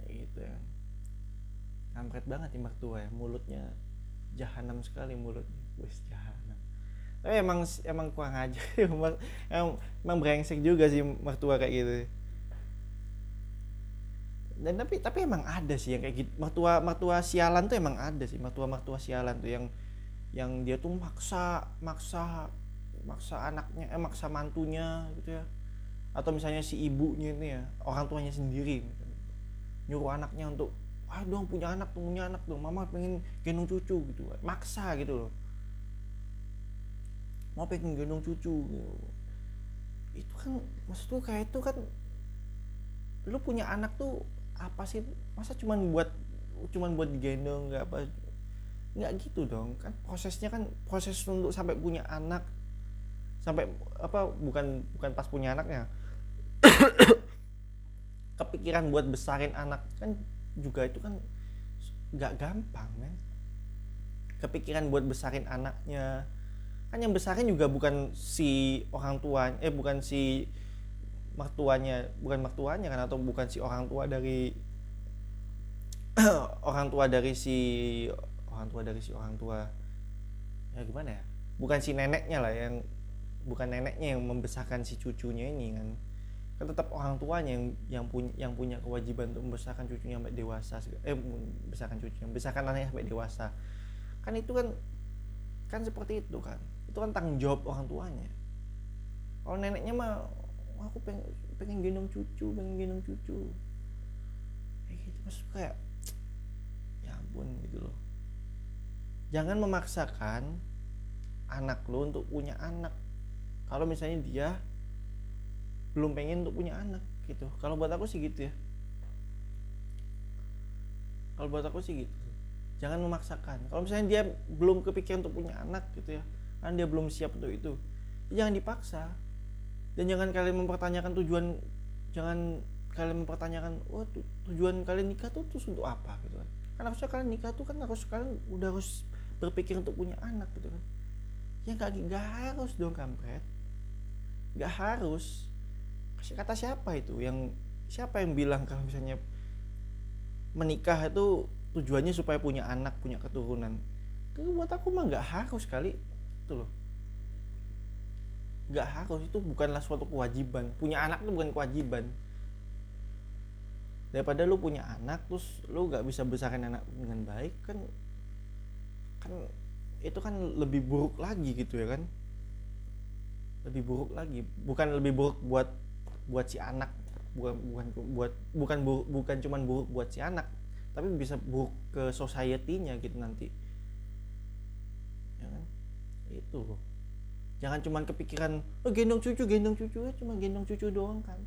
Kayak gitu ya. Kampret banget nih mertua ya mulutnya jahanam sekali mulutnya. Wis jahanam. Tapi emang emang kurang aja [LAUGHS] emang, emang brengsek juga sih mertua kayak gitu. Dan tapi tapi emang ada sih yang kayak gitu mertua mertua sialan tuh emang ada sih mertua mertua sialan tuh yang yang dia tuh maksa maksa maksa anaknya eh maksa mantunya gitu ya. Atau misalnya si ibunya ini ya orang tuanya sendiri gitu. nyuruh anaknya untuk ah dong punya anak punya anak dong. Mama pengen gendong cucu gitu. Maksa gitu loh. Mau pengen gendong cucu gitu. itu kan maksud tuh kayak itu kan lu punya anak tuh apa sih? Masa cuman buat cuman buat digendong nggak apa nggak gitu dong kan prosesnya kan proses untuk sampai punya anak sampai apa bukan bukan pas punya anaknya. [COUGHS] Kepikiran buat besarin anak kan juga itu kan nggak gampang kan kepikiran buat besarin anaknya. Kan yang besarin juga bukan si orang tua eh bukan si mertuanya bukan mertuanya kan atau bukan si orang tua dari [COUGHS] orang tua dari si orang tua dari si orang tua. Ya gimana ya? Bukan si neneknya lah yang bukan neneknya yang membesarkan si cucunya ini kan. Kan tetap orang tuanya yang yang punya yang punya kewajiban untuk membesarkan cucunya sampai dewasa eh membesarkan cucunya membesarkan anaknya sampai dewasa. Kan itu kan kan seperti itu kan. Itu kan tanggung jawab orang tuanya. Kalau neneknya mah aku pengen pengen gendong cucu pengen gendong cucu. Kayak gitu maksud kayak [TSK] ya ampun gitu loh jangan memaksakan anak lo untuk punya anak. Kalau misalnya dia belum pengen untuk punya anak gitu. Kalau buat aku sih gitu ya. Kalau buat aku sih gitu. Jangan memaksakan. Kalau misalnya dia belum kepikiran untuk punya anak gitu ya. Kan dia belum siap untuk itu. Jangan dipaksa. Dan jangan kalian mempertanyakan tujuan jangan kalian mempertanyakan oh tujuan kalian nikah tuh terus untuk apa? Gitu kan. Kan harusnya kalian nikah tuh kan harus kalian udah harus berpikir untuk punya anak gitu kan. Ya nggak nggak harus dong kampret. Nggak harus. Kata siapa itu? Yang siapa yang bilang kalau misalnya menikah itu tujuannya supaya punya anak punya keturunan? Itu buat aku mah nggak harus kali. Itu loh. Nggak harus. Itu bukanlah suatu kewajiban. Punya anak itu bukan kewajiban. Daripada lu punya anak terus lu nggak bisa besarin anak dengan baik kan kan itu kan lebih buruk lagi gitu ya kan? Lebih buruk lagi bukan lebih buruk buat buat si anak bukan bukan buat bukan buruk, bukan cuman buruk buat si anak tapi bisa buruk ke society-nya gitu nanti. Ya kan? Itu jangan cuma kepikiran oh gendong cucu gendong cucu ya cuma gendong cucu doang kan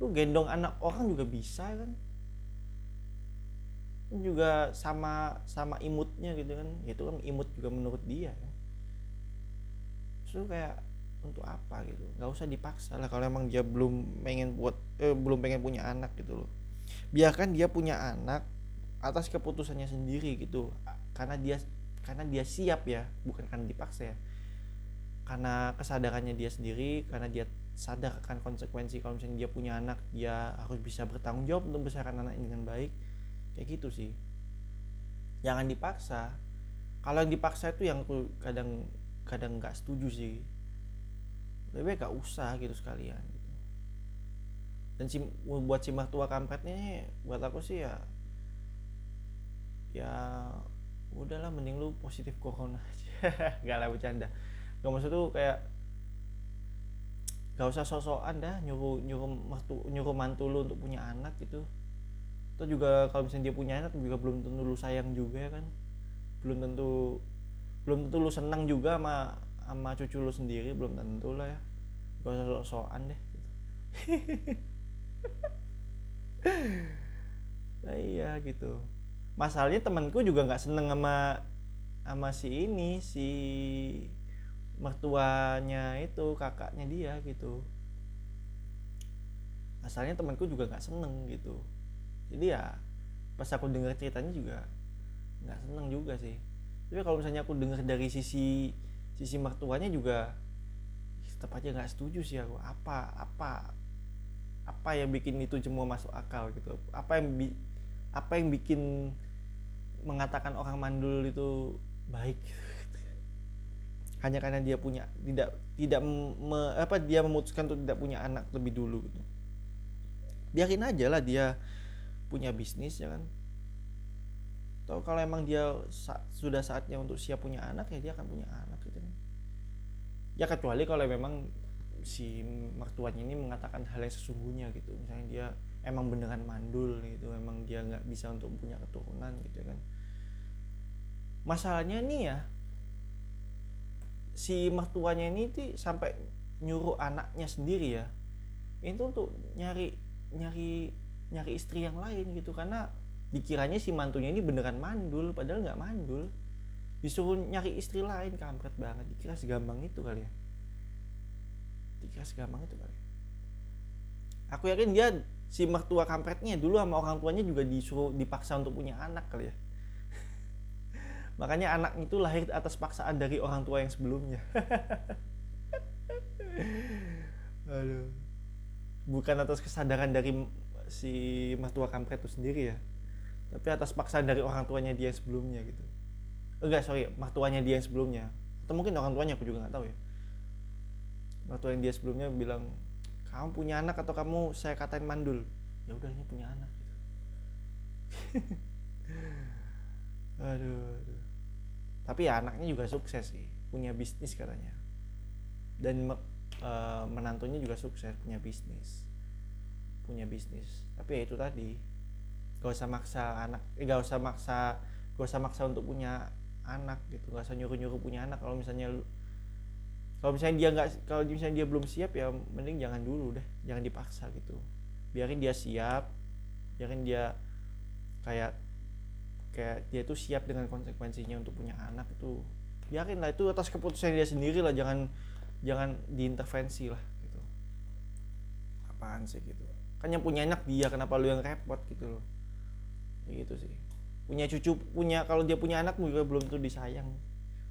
lu gendong anak orang juga bisa kan juga sama sama imutnya gitu kan. Itu kan imut juga menurut dia kan so kayak untuk apa gitu? Nggak usah dipaksa lah kalau emang dia belum pengen buat eh, belum pengen punya anak gitu loh. Biarkan dia punya anak atas keputusannya sendiri gitu. Karena dia karena dia siap ya bukan karena dipaksa ya. Karena kesadarannya dia sendiri karena dia sadar akan konsekuensi kalau misalnya dia punya anak dia harus bisa bertanggung jawab untuk membesarkan anak ini dengan baik kayak gitu sih. Jangan dipaksa. Kalau yang dipaksa itu yang kadang kadang nggak setuju sih. Lebih gak usah gitu sekalian gitu. dan si buat si mertua kampretnya buat aku sih ya ya udahlah mending lu positif corona aja. [LAUGHS] Gak lah bercanda. Gak maksud tuh kayak gak usah sosokan dah nyuruh nyuruh mertu nyuruh mantu lu untuk punya anak gitu atau juga kalau misalnya dia punya anak juga belum tentu lu sayang juga ya kan? Belum tentu belum tentu lu senang juga sama sama cucu lu sendiri belum tentu lah ya. Gak usah sosokan deh [LAUGHS] nah, iya gitu. Masalahnya temanku juga nggak seneng sama sama si ini si mertuanya itu kakaknya dia gitu. Asalnya temanku juga nggak seneng gitu jadi ya pas aku dengar ceritanya juga nggak seneng juga sih. Tapi kalau misalnya aku dengar dari sisi sisi mertuanya juga tetap aja nggak setuju sih aku. Apa apa apa yang bikin itu semua masuk akal gitu? Apa yang bi, apa yang bikin mengatakan orang mandul itu baik? [LAUGHS] Hanya karena dia punya tidak tidak me, apa dia memutuskan untuk tidak punya anak lebih dulu gitu. Biarin aja lah dia punya bisnis ya kan? Atau kalau emang dia sa sudah saatnya untuk siap punya anak ya dia akan punya anak gitu kan? Ya kecuali kalau memang si mertuanya ini mengatakan hal yang sesungguhnya gitu. Misalnya dia emang beneran mandul gitu. Emang dia nggak bisa untuk punya keturunan gitu kan? Masalahnya nih ya si mertuanya ini tuh sampai nyuruh anaknya sendiri ya itu untuk nyari nyari nyari istri yang lain gitu. Karena dikiranya si mantunya ini beneran mandul padahal nggak mandul. Disuruh nyari istri lain kampret banget. Dikira segampang itu kali ya. Dikira segampang itu kali aku yakin dia si mertua kampretnya dulu sama orang tuanya juga disuruh dipaksa untuk punya anak kali ya. [LAUGHS] Makanya anak itu lahir atas paksaan dari orang tua yang sebelumnya. [LAUGHS] Aduh. Bukan atas kesadaran dari si mertua kampret itu sendiri ya. Tapi atas paksaan dari orang tuanya dia yang sebelumnya gitu. Enggak sorry mertuanya dia yang sebelumnya. Atau mungkin orang tuanya aku juga nggak tahu ya. Mertua yang dia sebelumnya bilang kamu punya anak atau kamu saya katain mandul? Ya udah ini punya anak. Gitu. [LAUGHS] aduh, aduh. Tapi ya anaknya juga sukses sih. Punya bisnis katanya. Dan e, menantunya juga sukses punya bisnis punya bisnis. Tapi ya itu tadi gak usah maksa anak eh, gak usah maksa gak usah maksa untuk punya anak gitu. Gak usah nyuruh nyuruh punya anak. Kalau misalnya kalau misalnya dia nggak kalau misalnya dia belum siap ya mending jangan dulu deh. Jangan dipaksa gitu. Biarin dia siap biarin dia kayak kayak dia itu siap dengan konsekuensinya untuk punya anak itu. Biarin lah itu atas keputusan dia sendiri lah. Jangan jangan diintervensi lah gitu. Apaan sih gitu kan yang punya anak dia kenapa lu yang repot gitu loh. Ya gitu sih. Punya cucu punya kalau dia punya anak juga belum tuh disayang.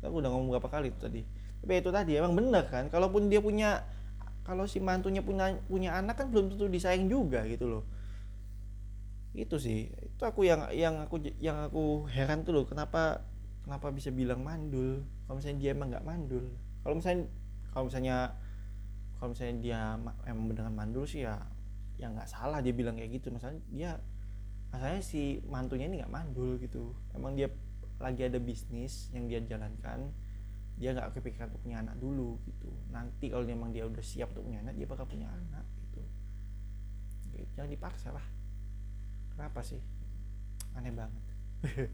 Aku udah ngomong berapa kali itu tadi. Tapi itu tadi emang bener kan? Kalaupun dia punya kalau si mantunya punya punya anak kan belum tentu disayang juga gitu loh. Itu sih. Itu aku yang yang aku yang aku heran tuh loh kenapa kenapa bisa bilang mandul? Kalau misalnya dia emang nggak mandul. Kalau misalnya kalau misalnya kalau misalnya dia emang beneran mandul sih ya ya nggak salah dia bilang kayak gitu. Misalnya dia masalahnya si mantunya ini nggak mandul gitu. Emang dia lagi ada bisnis yang dia jalankan dia nggak kepikiran untuk punya anak dulu gitu. Nanti kalau memang dia udah siap untuk punya anak dia bakal punya anak gitu. Jangan dipaksa lah. Kenapa sih? Aneh banget. [LAUGHS]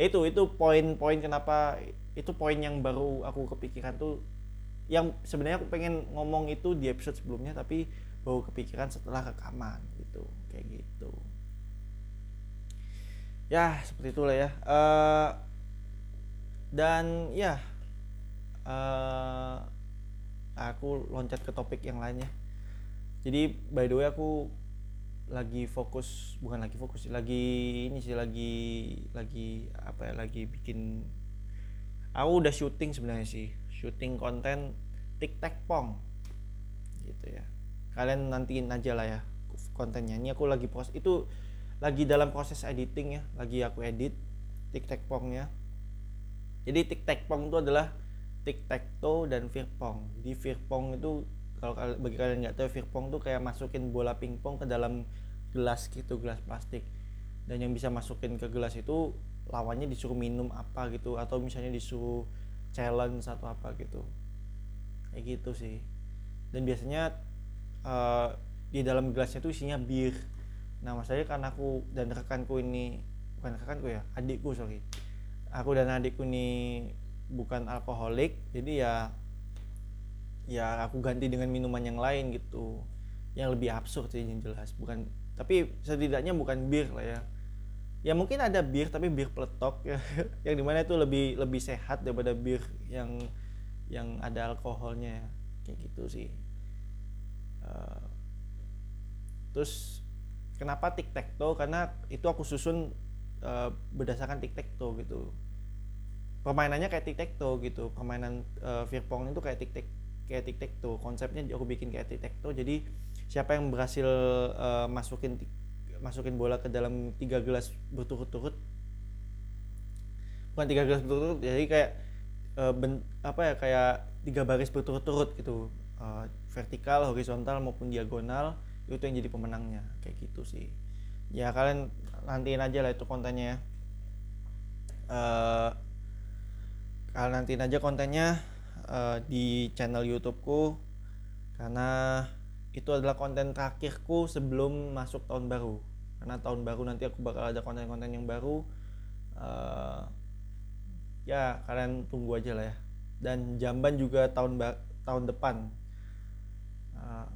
Itu itu poin-poin kenapa itu poin yang baru aku kepikiran tuh yang sebenarnya aku pengen ngomong itu di episode sebelumnya tapi baru kepikiran setelah rekaman gitu. Kayak gitu. Ya seperti itulah ya. Uh, dan ya uh, aku loncat ke topik yang lainnya jadi by the way aku lagi fokus bukan lagi fokus lagi ini sih lagi lagi apa ya lagi bikin aku udah syuting sebenarnya sih syuting konten tik tak pong. Gitu ya. Kalian nantiin aja lah ya kontennya. Ini aku lagi proses itu lagi dalam proses editing ya. Lagi aku edit tik tak pong ya jadi tik tak pong itu adalah tik tak toe dan pong. Jadi pong itu kalau bagi kalian nggak tahu pong itu kayak masukin bola pingpong ke dalam gelas gitu gelas plastik. Dan yang bisa masukin ke gelas itu lawannya disuruh minum apa gitu atau misalnya disuruh challenge atau apa gitu. Kayak gitu sih. Dan biasanya uh, di dalam gelasnya itu isinya bir. Nah masalahnya karena aku dan rekanku ini bukan rekanku ya adikku sorry. Aku dan adikku ini bukan alkoholik jadi ya ya aku ganti dengan minuman yang lain gitu. Yang lebih absurd sih yang jelas. Bukan tapi setidaknya bukan bir lah ya ya mungkin ada bir tapi bir peletok. Ya [LAUGHS] yang di mana itu lebih lebih sehat daripada bir yang yang ada alkoholnya. Kayak gitu sih. Uh, terus kenapa tic tac toe karena itu aku susun uh, berdasarkan tic tac toe gitu. Permainannya kayak tic tac toe gitu. Permainan uh, Virpong itu kayak tic tac kayak tic tac toe konsepnya aku bikin kayak tic tac toe jadi siapa yang berhasil uh, masukin masukin bola ke dalam tiga gelas berturut-turut. Bukan tiga gelas berturut-turut jadi kayak uh, ben, apa ya kayak tiga baris berturut-turut gitu. Uh, vertikal horizontal maupun diagonal itu yang jadi pemenangnya. Kayak gitu sih. Ya kalian nantiin aja lah itu kontennya ya. Uh, kalian nantiin aja kontennya uh, di channel YouTubeku. Karena itu adalah konten terakhirku sebelum masuk tahun baru karena tahun baru nanti aku bakal ada konten-konten yang baru uh, ya kalian tunggu aja lah ya. Dan jamban juga tahun tahun depan. Uh,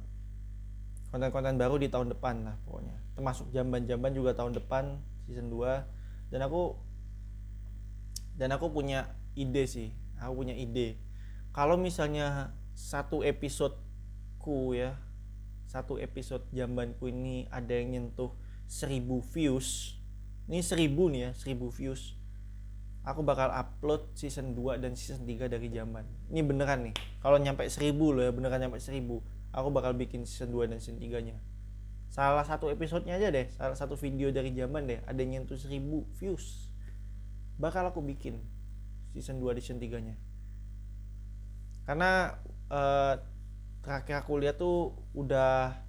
konten-konten baru di tahun depan lah pokoknya. Termasuk jamban-jamban juga tahun depan season 2 dan aku dan aku punya ide sih. Aku punya ide. Kalau misalnya satu episodeku ya satu episode jambanku ini ada yang nyentuh 1000 views. Ini 1000 nih ya 1000 views. Aku bakal upload season 2 dan season 3 dari Jamban. Ini beneran nih kalau nyampe 1000 loh ya beneran nyampe 1000 aku bakal bikin season 2 dan season 3 nya salah satu episodenya aja deh salah satu video dari Jamban deh ada yang nyentuh 1000 views. Bakal aku bikin season 2 dan season 3 nya karena uh, terakhir aku lihat tuh udah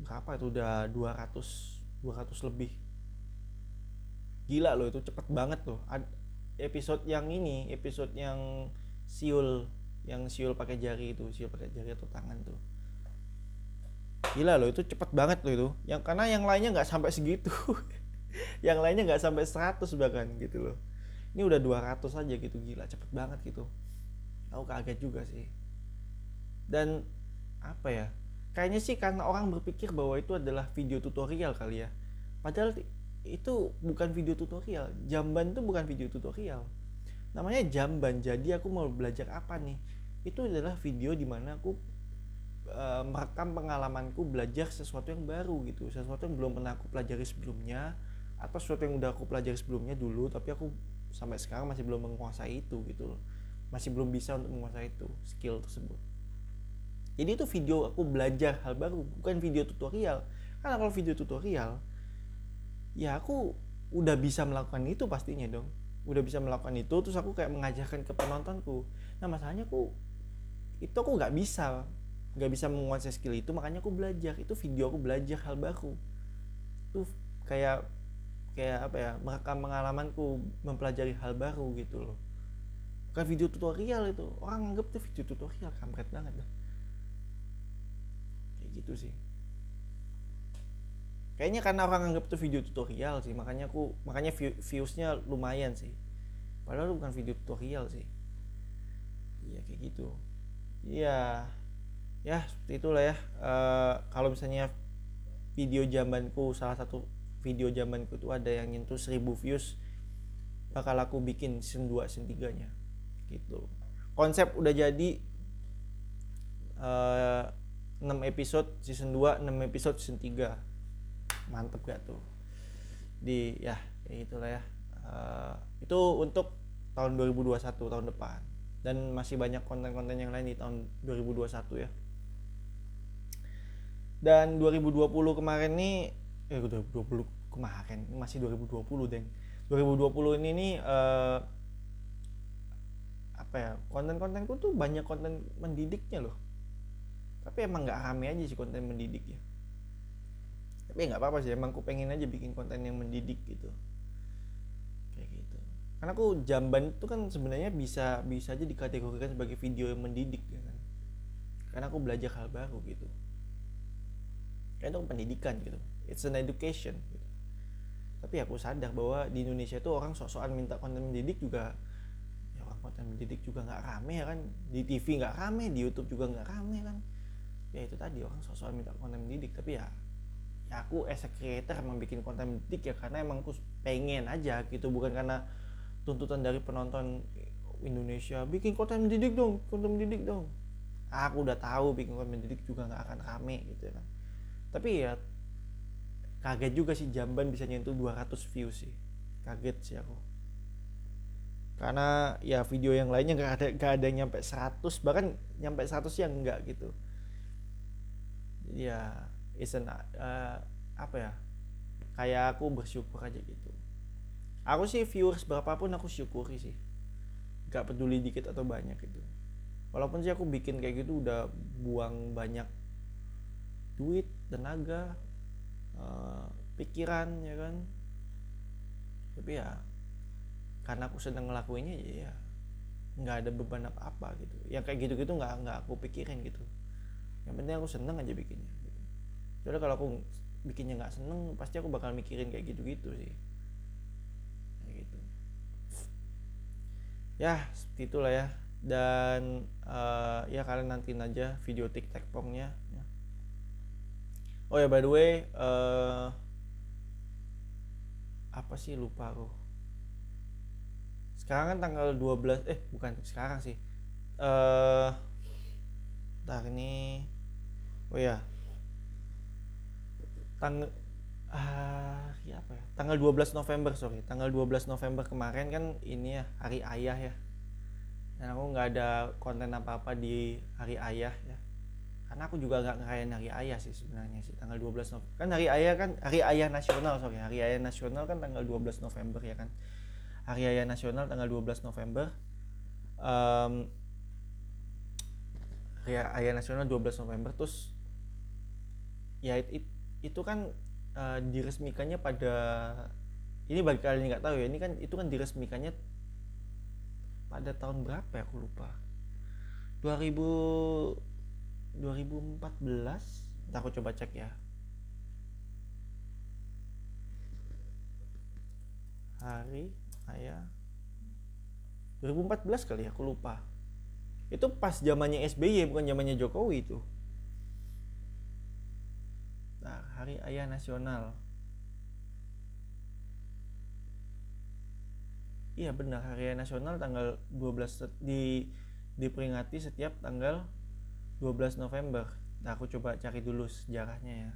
berapa itu? Udah 200 200 lebih. Gila loh itu cepet banget loh. Ad, episode yang ini episode yang siul yang siul pakai jari itu siul pakai jari atau tangan tuh. Gila loh itu cepet banget loh itu. Yang karena yang lainnya nggak sampai segitu. [LAUGHS] Yang lainnya nggak sampai 100 bahkan gitu loh. Ini udah 200 aja gitu gila cepet banget gitu. Aku kaget juga sih. Dan apa ya kayaknya sih karena orang berpikir bahwa itu adalah video tutorial kali ya. Padahal itu bukan video tutorial. Jamban itu bukan video tutorial. Namanya jamban. Jadi aku mau belajar apa nih? Itu adalah video di mana aku e, merekam pengalamanku belajar sesuatu yang baru gitu. Sesuatu yang belum pernah aku pelajari sebelumnya atau sesuatu yang udah aku pelajari sebelumnya dulu tapi aku sampai sekarang masih belum menguasai itu gitu masih belum bisa untuk menguasai itu skill tersebut jadi itu video aku belajar hal baru bukan video tutorial. Karena kalau video tutorial ya aku udah bisa melakukan itu pastinya dong. Udah bisa melakukan itu terus aku kayak mengajarkan ke penontonku. Nah masalahnya aku itu aku nggak bisa nggak bisa menguasai skill itu makanya aku belajar. Itu video aku belajar hal baru. Tuh kayak kayak apa ya merekam pengalamanku mempelajari hal baru gitu loh. Bukan video tutorial itu. Orang anggap itu video tutorial kampret banget dah gitu sih. Kayaknya karena orang anggap itu video tutorial sih makanya aku makanya view, viewsnya lumayan sih. Padahal bukan video tutorial sih. Iya kayak gitu. Iya. Ya seperti itulah ya. Uh, kalau misalnya video jambanku salah satu video jambanku itu ada yang nyentuh 1000 views bakal aku bikin season 2 season 3 nya gitu. Konsep udah jadi uh, 6 episode season 2 6 episode season 3 mantep gak tuh? Di ya kayak gitulah ya. Uh, itu untuk tahun 2021 tahun depan. Dan masih banyak konten-konten yang lain di tahun 2021 ya. Dan 2020 kemarin nih eh 2020 kemarin masih 2020 deng. 2020 ini nih uh, apa ya konten-kontenku tuh banyak konten mendidiknya loh tapi emang nggak rame aja sih konten mendidik ya. Tapi nggak apa-apa sih emang aku pengen aja bikin konten yang mendidik gitu. Kayak gitu. Karena aku jamban itu kan sebenarnya bisa bisa aja dikategorikan sebagai video yang mendidik ya kan. Karena aku belajar hal baru gitu. Kayak itu pendidikan gitu. It's an education gitu. tapi aku sadar bahwa di Indonesia itu orang sok-sokan minta konten mendidik juga ya orang konten mendidik juga nggak rame ya kan. Di TV nggak rame di YouTube juga nggak rame kan ya itu tadi orang sosok minta konten mendidik tapi ya ya aku as a creator emang bikin konten mendidik ya karena emang aku pengen aja gitu bukan karena tuntutan dari penonton Indonesia bikin konten mendidik dong konten mendidik dong. Aku udah tahu bikin konten mendidik juga nggak akan rame gitu kan tapi ya kaget juga sih jamban bisa nyentuh 200 views sih. Kaget sih aku. Karena ya video yang lainnya nggak ada nggak ada nyampe 100 bahkan nyampe 100 yang enggak gitu ya isn't uh, apa ya kayak aku bersyukur aja gitu. Aku sih viewers berapapun aku syukuri sih. Nggak peduli dikit atau banyak gitu. Walaupun sih aku bikin kayak gitu udah buang banyak duit tenaga uh, pikiran ya kan. Tapi ya karena aku sedang ngelakuinnya ya, ya nggak ada beban apa apa gitu. Yang kayak gitu gitu nggak nggak aku pikirin gitu yang penting aku seneng aja bikinnya gitu. soalnya kalau aku bikinnya nggak seneng pasti aku bakal mikirin kayak gitu gitu sih. Kayak gitu. Ya seperti itulah ya. Dan uh, ya kalian nantiin aja video tiktok pongnya ya. oh ya by the way uh, apa sih lupa aku? Sekarang kan tanggal 12 eh bukan sekarang sih. Eh uh, ini oh ya tang ah ya apa ya? Tanggal 12 November sorry. Tanggal 12 November kemarin kan ini ya hari ayah ya. Dan aku nggak ada konten apa apa di hari ayah ya. Karena aku juga nggak ngerayain hari ayah sih sebenarnya sih tanggal 12 November kan hari ayah kan hari ayah nasional sorry. Hari ayah nasional kan tanggal 12 November ya kan. Hari Raya Nasional tanggal 12 November. Um, Hari Raya Nasional 12 November terus ya it, it, itu kan uh, diresmikannya pada ini bagi kalian nggak tahu ya ini kan itu kan diresmikannya pada tahun berapa ya aku lupa. 2000 2014 aku coba cek ya. Hari saya 2014 kali ya aku lupa itu pas zamannya SBY bukan zamannya Jokowi itu. Nah hari ayah nasional. Iya benar. Hari ayah nasional tanggal 12 di diperingati setiap tanggal 12 November. Nah aku coba cari dulu sejarahnya ya.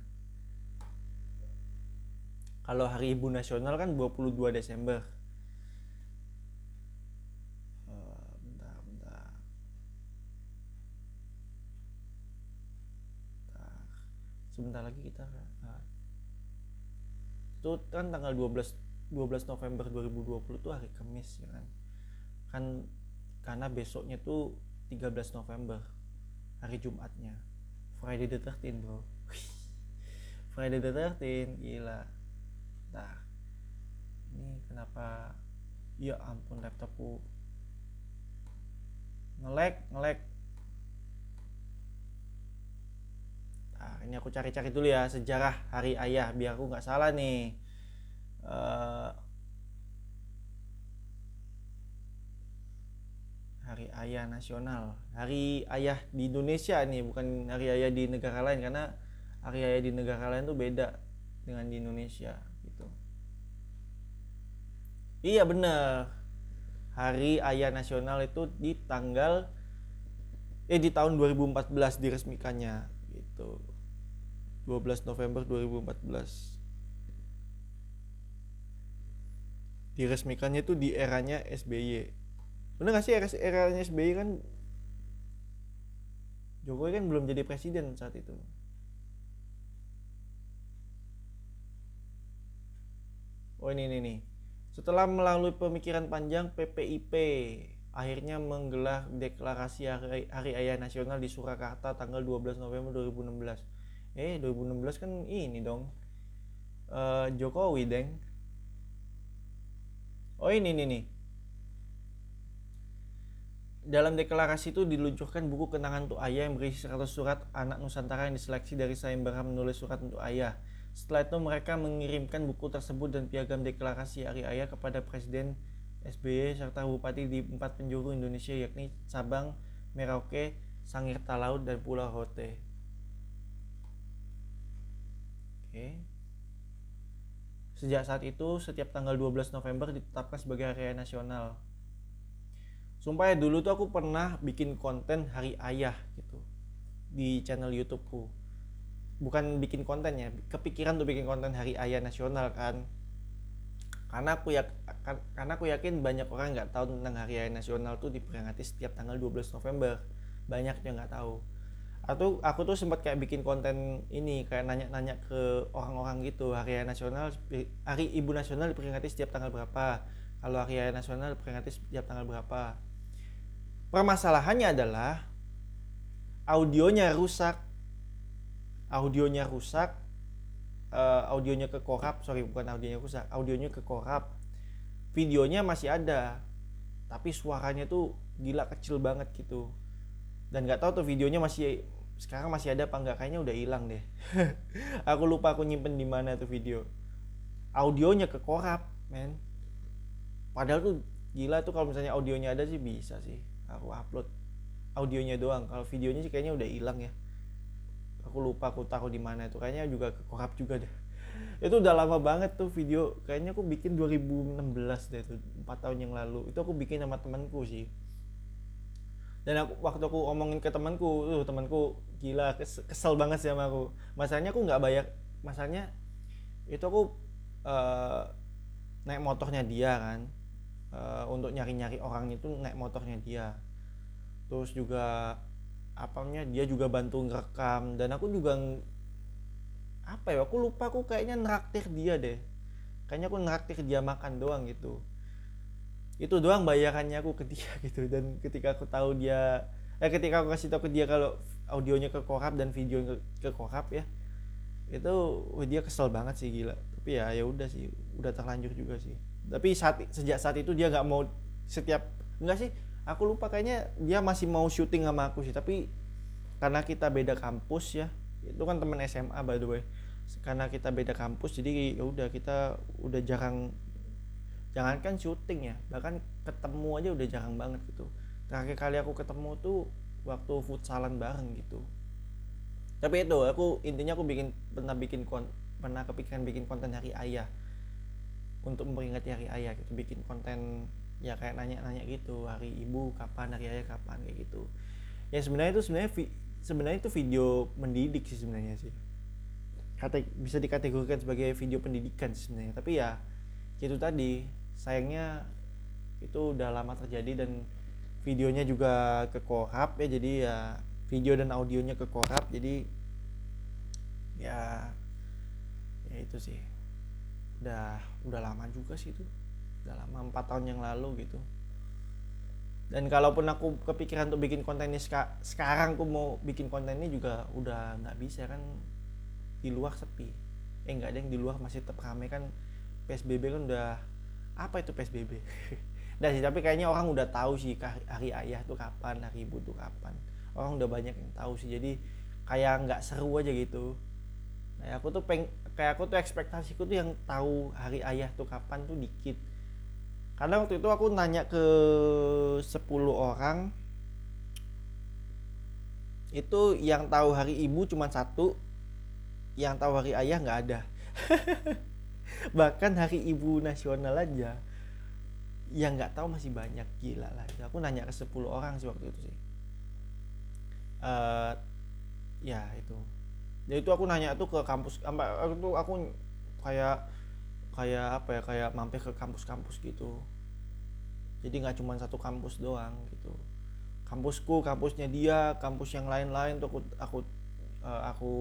Kalau hari ibu nasional kan 22 Desember sebentar lagi kita uh, kan tanggal 12 12 November 2020 tuh hari Kamis ya kan? Kan karena besoknya tuh 13 November hari Jumatnya. Friday the 13 bro. [LAUGHS] Friday the 13 gila. Nah ini kenapa? Ya ampun laptopku. Ngelek ngelek Nah, ini aku cari-cari dulu ya sejarah Hari Ayah biar aku nggak salah nih. Uh, Hari Ayah Nasional, Hari Ayah di Indonesia nih, bukan Hari Ayah di negara lain karena Hari Ayah di negara lain tuh beda dengan di Indonesia gitu. Iya bener, Hari Ayah Nasional itu di tanggal eh di tahun 2014 diresmikannya gitu. 12 November 2014 diresmikannya itu di eranya SBY bener gak sih era eranya SBY kan? Jokowi kan belum jadi presiden saat itu. Oh ini ini nih setelah melalui pemikiran panjang PPIP akhirnya menggelar deklarasi Hari, Hari Ayah Nasional di Surakarta tanggal 12 November 2016 eh 2016 kan ini dong uh, Jokowi deng oh ini nih nih dalam deklarasi itu diluncurkan buku kenangan untuk ayah yang berisi 100 surat anak Nusantara yang diseleksi dari sayembara menulis surat untuk ayah. Setelah itu mereka mengirimkan buku tersebut dan piagam deklarasi Hari Ayah kepada Presiden SBY serta bupati di empat penjuru Indonesia yakni Sabang, Merauke, Sangir Talaut, dan Pulau Rote. Oke. Sejak saat itu, setiap tanggal 12 November ditetapkan sebagai hari nasional. Sumpah ya dulu tuh aku pernah bikin konten hari ayah gitu di channel YouTubeku. bukan bikin kontennya kepikiran tuh bikin konten hari ayah nasional kan karena aku ya karena aku yakin banyak orang nggak tahu tentang hari ayah nasional tuh diperingati setiap tanggal 12 November banyak yang nggak tahu atau aku tuh sempat kayak bikin konten ini kayak nanya-nanya ke orang-orang gitu. Hari nasional hari ibu nasional diperingati setiap tanggal berapa? Kalau hari nasional diperingati setiap tanggal berapa? Permasalahannya adalah audionya rusak. Audionya rusak uh, audionya ke korap sorry bukan audionya rusak audionya ke korap. Videonya masih ada tapi suaranya tuh gila kecil banget gitu. Dan nggak tahu tuh videonya masih sekarang masih ada apa nggak kayaknya udah hilang deh. [LAUGHS] Aku lupa aku nyimpen di mana tuh video. Audionya ke korap men. Padahal tuh gila tuh kalau misalnya audionya ada sih bisa sih aku upload. Audionya doang. Kalau videonya sih kayaknya udah hilang ya. Aku lupa aku taruh di mana itu kayaknya juga ke korap juga deh. [LAUGHS] Itu udah lama banget tuh video. Kayaknya aku bikin 2016 deh tuh 4 tahun yang lalu. Itu aku bikin sama temanku sih dan aku waktu aku omongin ke temanku tuh temanku gila kesel banget sih sama aku. Masalahnya aku nggak bayar masalahnya itu aku uh, naik motornya dia kan. Uh, untuk nyari-nyari orang itu naik motornya dia. Terus juga apanya dia juga bantu ngerekam. Dan aku juga apa ya aku lupa aku kayaknya neraktir dia deh. Kayaknya aku neraktir dia makan doang gitu itu doang bayarannya aku ke dia [LAUGHS] gitu. Dan ketika aku tahu dia eh ketika aku kasih tahu ke dia kalau audionya ke korap dan video ke, ya itu oh, dia kesel banget sih gila. Tapi ya ya udah sih udah terlanjur juga sih. Tapi saat sejak saat itu dia nggak mau setiap enggak sih aku lupa kayaknya dia masih mau syuting sama aku sih. Tapi karena kita beda kampus ya itu kan temen SMA by the way. Karena kita beda kampus jadi ya udah kita udah jarang jangankan syuting ya bahkan ketemu aja udah jarang banget gitu. Terakhir kali aku ketemu tuh waktu futsalan bareng gitu. Tapi itu aku intinya aku bikin pernah bikin kon pernah kepikiran bikin konten hari ayah. Untuk memperingati hari ayah gitu bikin konten ya kayak nanya-nanya gitu hari ibu kapan hari ayah kapan kayak gitu. Ya sebenarnya itu sebenarnya sebenarnya itu video mendidik sih sebenarnya sih. Kata bisa dikategorikan sebagai video pendidikan sebenarnya. Tapi ya itu tadi sayangnya itu udah lama terjadi dan videonya juga ke korap ya jadi ya video dan audionya ke korap jadi ya ya itu sih. Udah udah lama juga sih itu. Udah lama empat tahun yang lalu gitu. Dan kalaupun aku kepikiran untuk bikin konten ini seka sekarang aku mau bikin konten ini juga udah nggak bisa kan. Di luar sepi. Eh nggak ada yang di luar masih tetap rame kan. Psbb kan udah apa itu psbb dan [LAUGHS] sih tapi kayaknya orang udah tahu sih hari ayah tuh kapan hari ibu tuh kapan. Orang udah banyak yang tahu sih jadi kayak nggak seru aja gitu. Nah aku tuh peng kayak aku tuh ekspektasiku tuh yang tahu hari ayah tuh kapan tuh dikit. Karena waktu itu aku nanya ke 10 orang itu yang tahu hari ibu cuma satu yang tahu hari ayah nggak ada [LAUGHS] bahkan hari ibu nasional aja yang nggak tahu masih banyak gila lah. Aku nanya ke 10 orang sih waktu itu sih. Uh, ya itu. Ya itu aku nanya tuh ke kampus aku tuh aku kayak kayak apa ya kayak mampir ke kampus-kampus gitu. Jadi nggak cuma satu kampus doang gitu. Kampusku kampusnya dia kampus yang lain-lain tuh aku aku uh, aku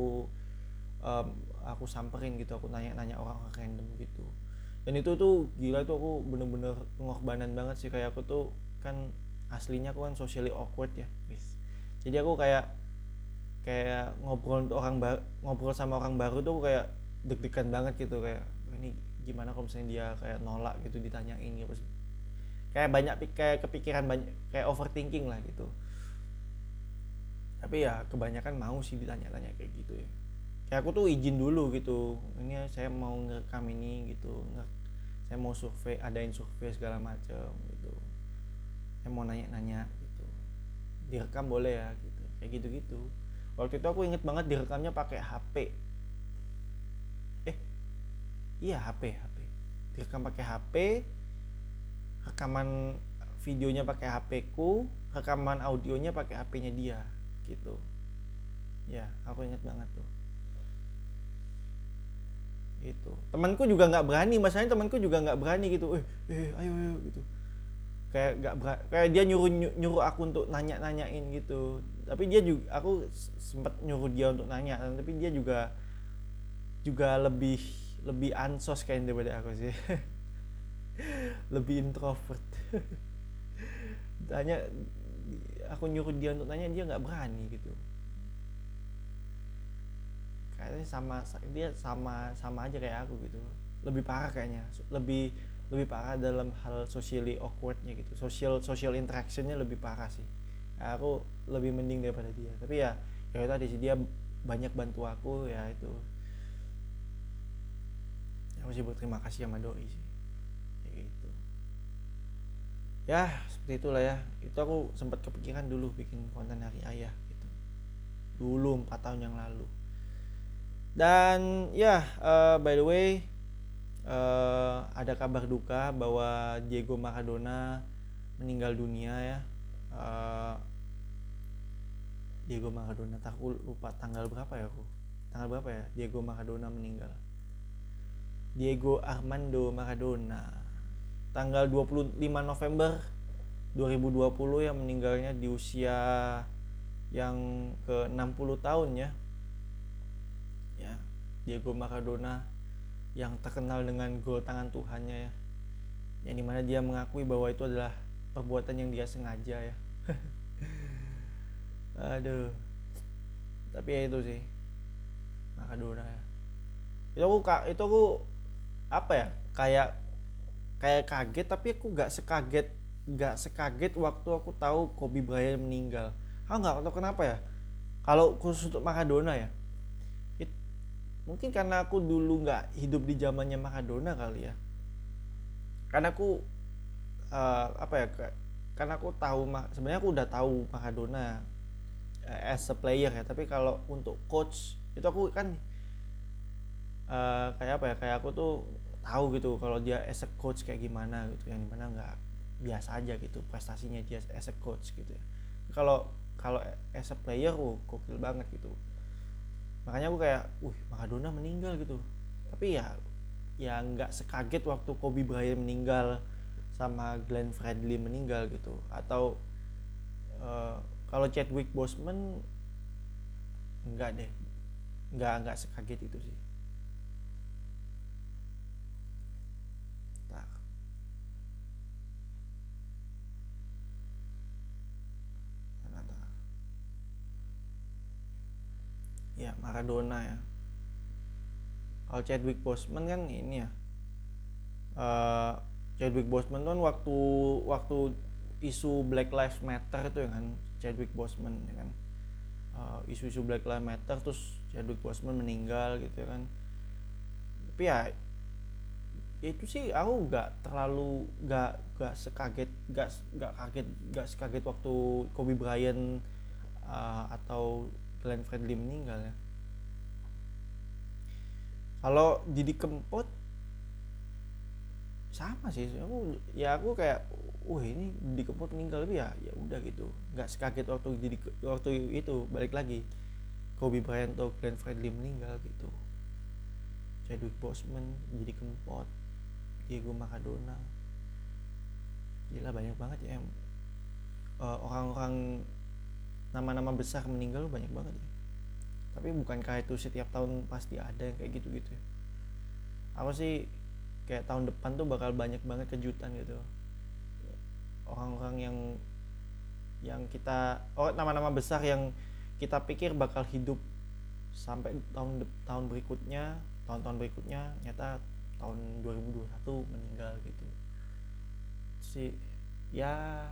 um, aku samperin gitu aku nanya-nanya orang random gitu. Dan itu tuh gila tuh aku bener-bener pengorbanan banget sih. Kayak aku tuh kan aslinya aku kan socially awkward ya. Guys jadi aku kayak kayak ngobrol untuk orang baru ngobrol sama orang baru tuh kayak deg-degan banget gitu. Kayak ini gimana kalau misalnya dia kayak nolak gitu ditanyain gitu. Kayak banyak kayak kepikiran banyak kayak overthinking lah gitu. Tapi ya kebanyakan mau sih ditanya-tanya kayak gitu ya kayak aku tuh izin dulu gitu. Ini saya mau ngerekam ini gitu saya mau survei adain survei segala macam gitu. Saya mau nanya-nanya gitu. Direkam boleh ya gitu. Kayak gitu-gitu. Waktu itu aku inget banget direkamnya pakai HP iya HP HP direkam pakai HP rekaman videonya pakai HP ku rekaman audionya pakai HP-nya dia gitu. Ya aku ingat banget tuh itu temanku juga nggak berani masalahnya temanku juga nggak berani gitu. Eh, eh ayo ayo gitu. Kayak nggak kayak dia nyuruh nyuruh aku untuk nanya nanyain gitu. Tapi dia juga aku sempat nyuruh dia untuk nanya. Tapi dia juga juga lebih lebih ansos kayak daripada aku sih. [LAUGHS] Lebih introvert. [LAUGHS] Tanya aku nyuruh dia untuk nanya dia nggak berani gitu kayaknya sama dia sama sama aja kayak aku gitu. Lebih parah kayaknya. Lebih lebih parah dalam hal socially awkwardnya gitu. Social social interactionnya lebih parah sih. Aku lebih mending daripada dia. Tapi ya ya tadi sih. Dia banyak bantu aku ya itu. Aku sih berterima kasih sama doi sih. Kayak gitu. Ya seperti itulah ya. Itu aku sempat kepikiran dulu bikin konten hari ayah gitu. Dulu empat tahun yang lalu dan ya uh, by the way uh, ada kabar duka bahwa Diego Maradona meninggal dunia ya. Uh, Diego Maradona tak lupa tanggal berapa ya aku? Tanggal berapa ya? Diego Maradona meninggal. Diego Armando Maradona. Tanggal 25 November 2020 yang meninggalnya di usia yang ke 60 tahun ya ya Diego Maradona yang terkenal dengan gol tangan Tuhannya ya. Yang di mana dia mengakui bahwa itu adalah perbuatan yang dia sengaja ya. [LAUGHS] Aduh. Tapi ya itu sih Maradona ya. Itu aku itu aku apa ya kayak kayak kaget tapi aku nggak sekaget nggak sekaget waktu aku tahu Kobe Bryant meninggal. Aku nggak tahu kenapa ya? Kalau khusus untuk Maradona ya mungkin karena aku dulu nggak hidup di zamannya Maradona kali ya. Karena aku uh, apa ya karena aku tahu sebenarnya aku udah tahu Maradona uh, as a player ya. Tapi kalau untuk coach itu aku kan uh, kayak apa ya kayak aku tuh tahu gitu kalau dia as a coach kayak gimana gitu. Yang di mana nggak biasa aja gitu prestasinya dia as a coach gitu ya. Kalau kalau as a player oh gokil banget gitu makanya aku kayak uh Maradona meninggal gitu. Tapi ya ya nggak sekaget waktu Kobe Bryant meninggal sama Glenn Fredly meninggal gitu. Atau uh, kalau Chadwick Boseman enggak deh. Nggak nggak sekaget itu sih ya Maradona ya. Kalau Chadwick Boseman kan ini ya. Uh, Chadwick Boseman kan waktu waktu isu Black Lives Matter itu ya kan Chadwick Boseman ya kan. Uh, isu-isu Black Lives Matter terus Chadwick Boseman meninggal gitu ya kan. Tapi ya itu sih aku nggak terlalu nggak nggak sekaget nggak nggak kaget nggak sekaget waktu Kobe Bryant uh, atau Glenn Fredly meninggal ya. Kalau Didi Kempot sama sih. Aku ya aku kayak wah ini Didi Kempot meninggal tapi ya ya udah gitu. Nggak sekaget waktu Didi waktu itu balik lagi. Kobe Bryant atau Glenn Fredly meninggal gitu. Chadwick Boseman Didi Kempot Diego Maradona. Gila banyak banget ya uh, orang-orang nama-nama besar meninggal banyak banget ya. Tapi bukankah itu setiap tahun pasti ada yang kayak gitu-gitu ya? Aku sih kayak tahun depan tuh bakal banyak banget kejutan gitu. Orang-orang yang yang kita oh nama-nama besar yang kita pikir bakal hidup sampai tahun tahun berikutnya tahun-tahun berikutnya nyata tahun 2021 meninggal gitu. Sih ya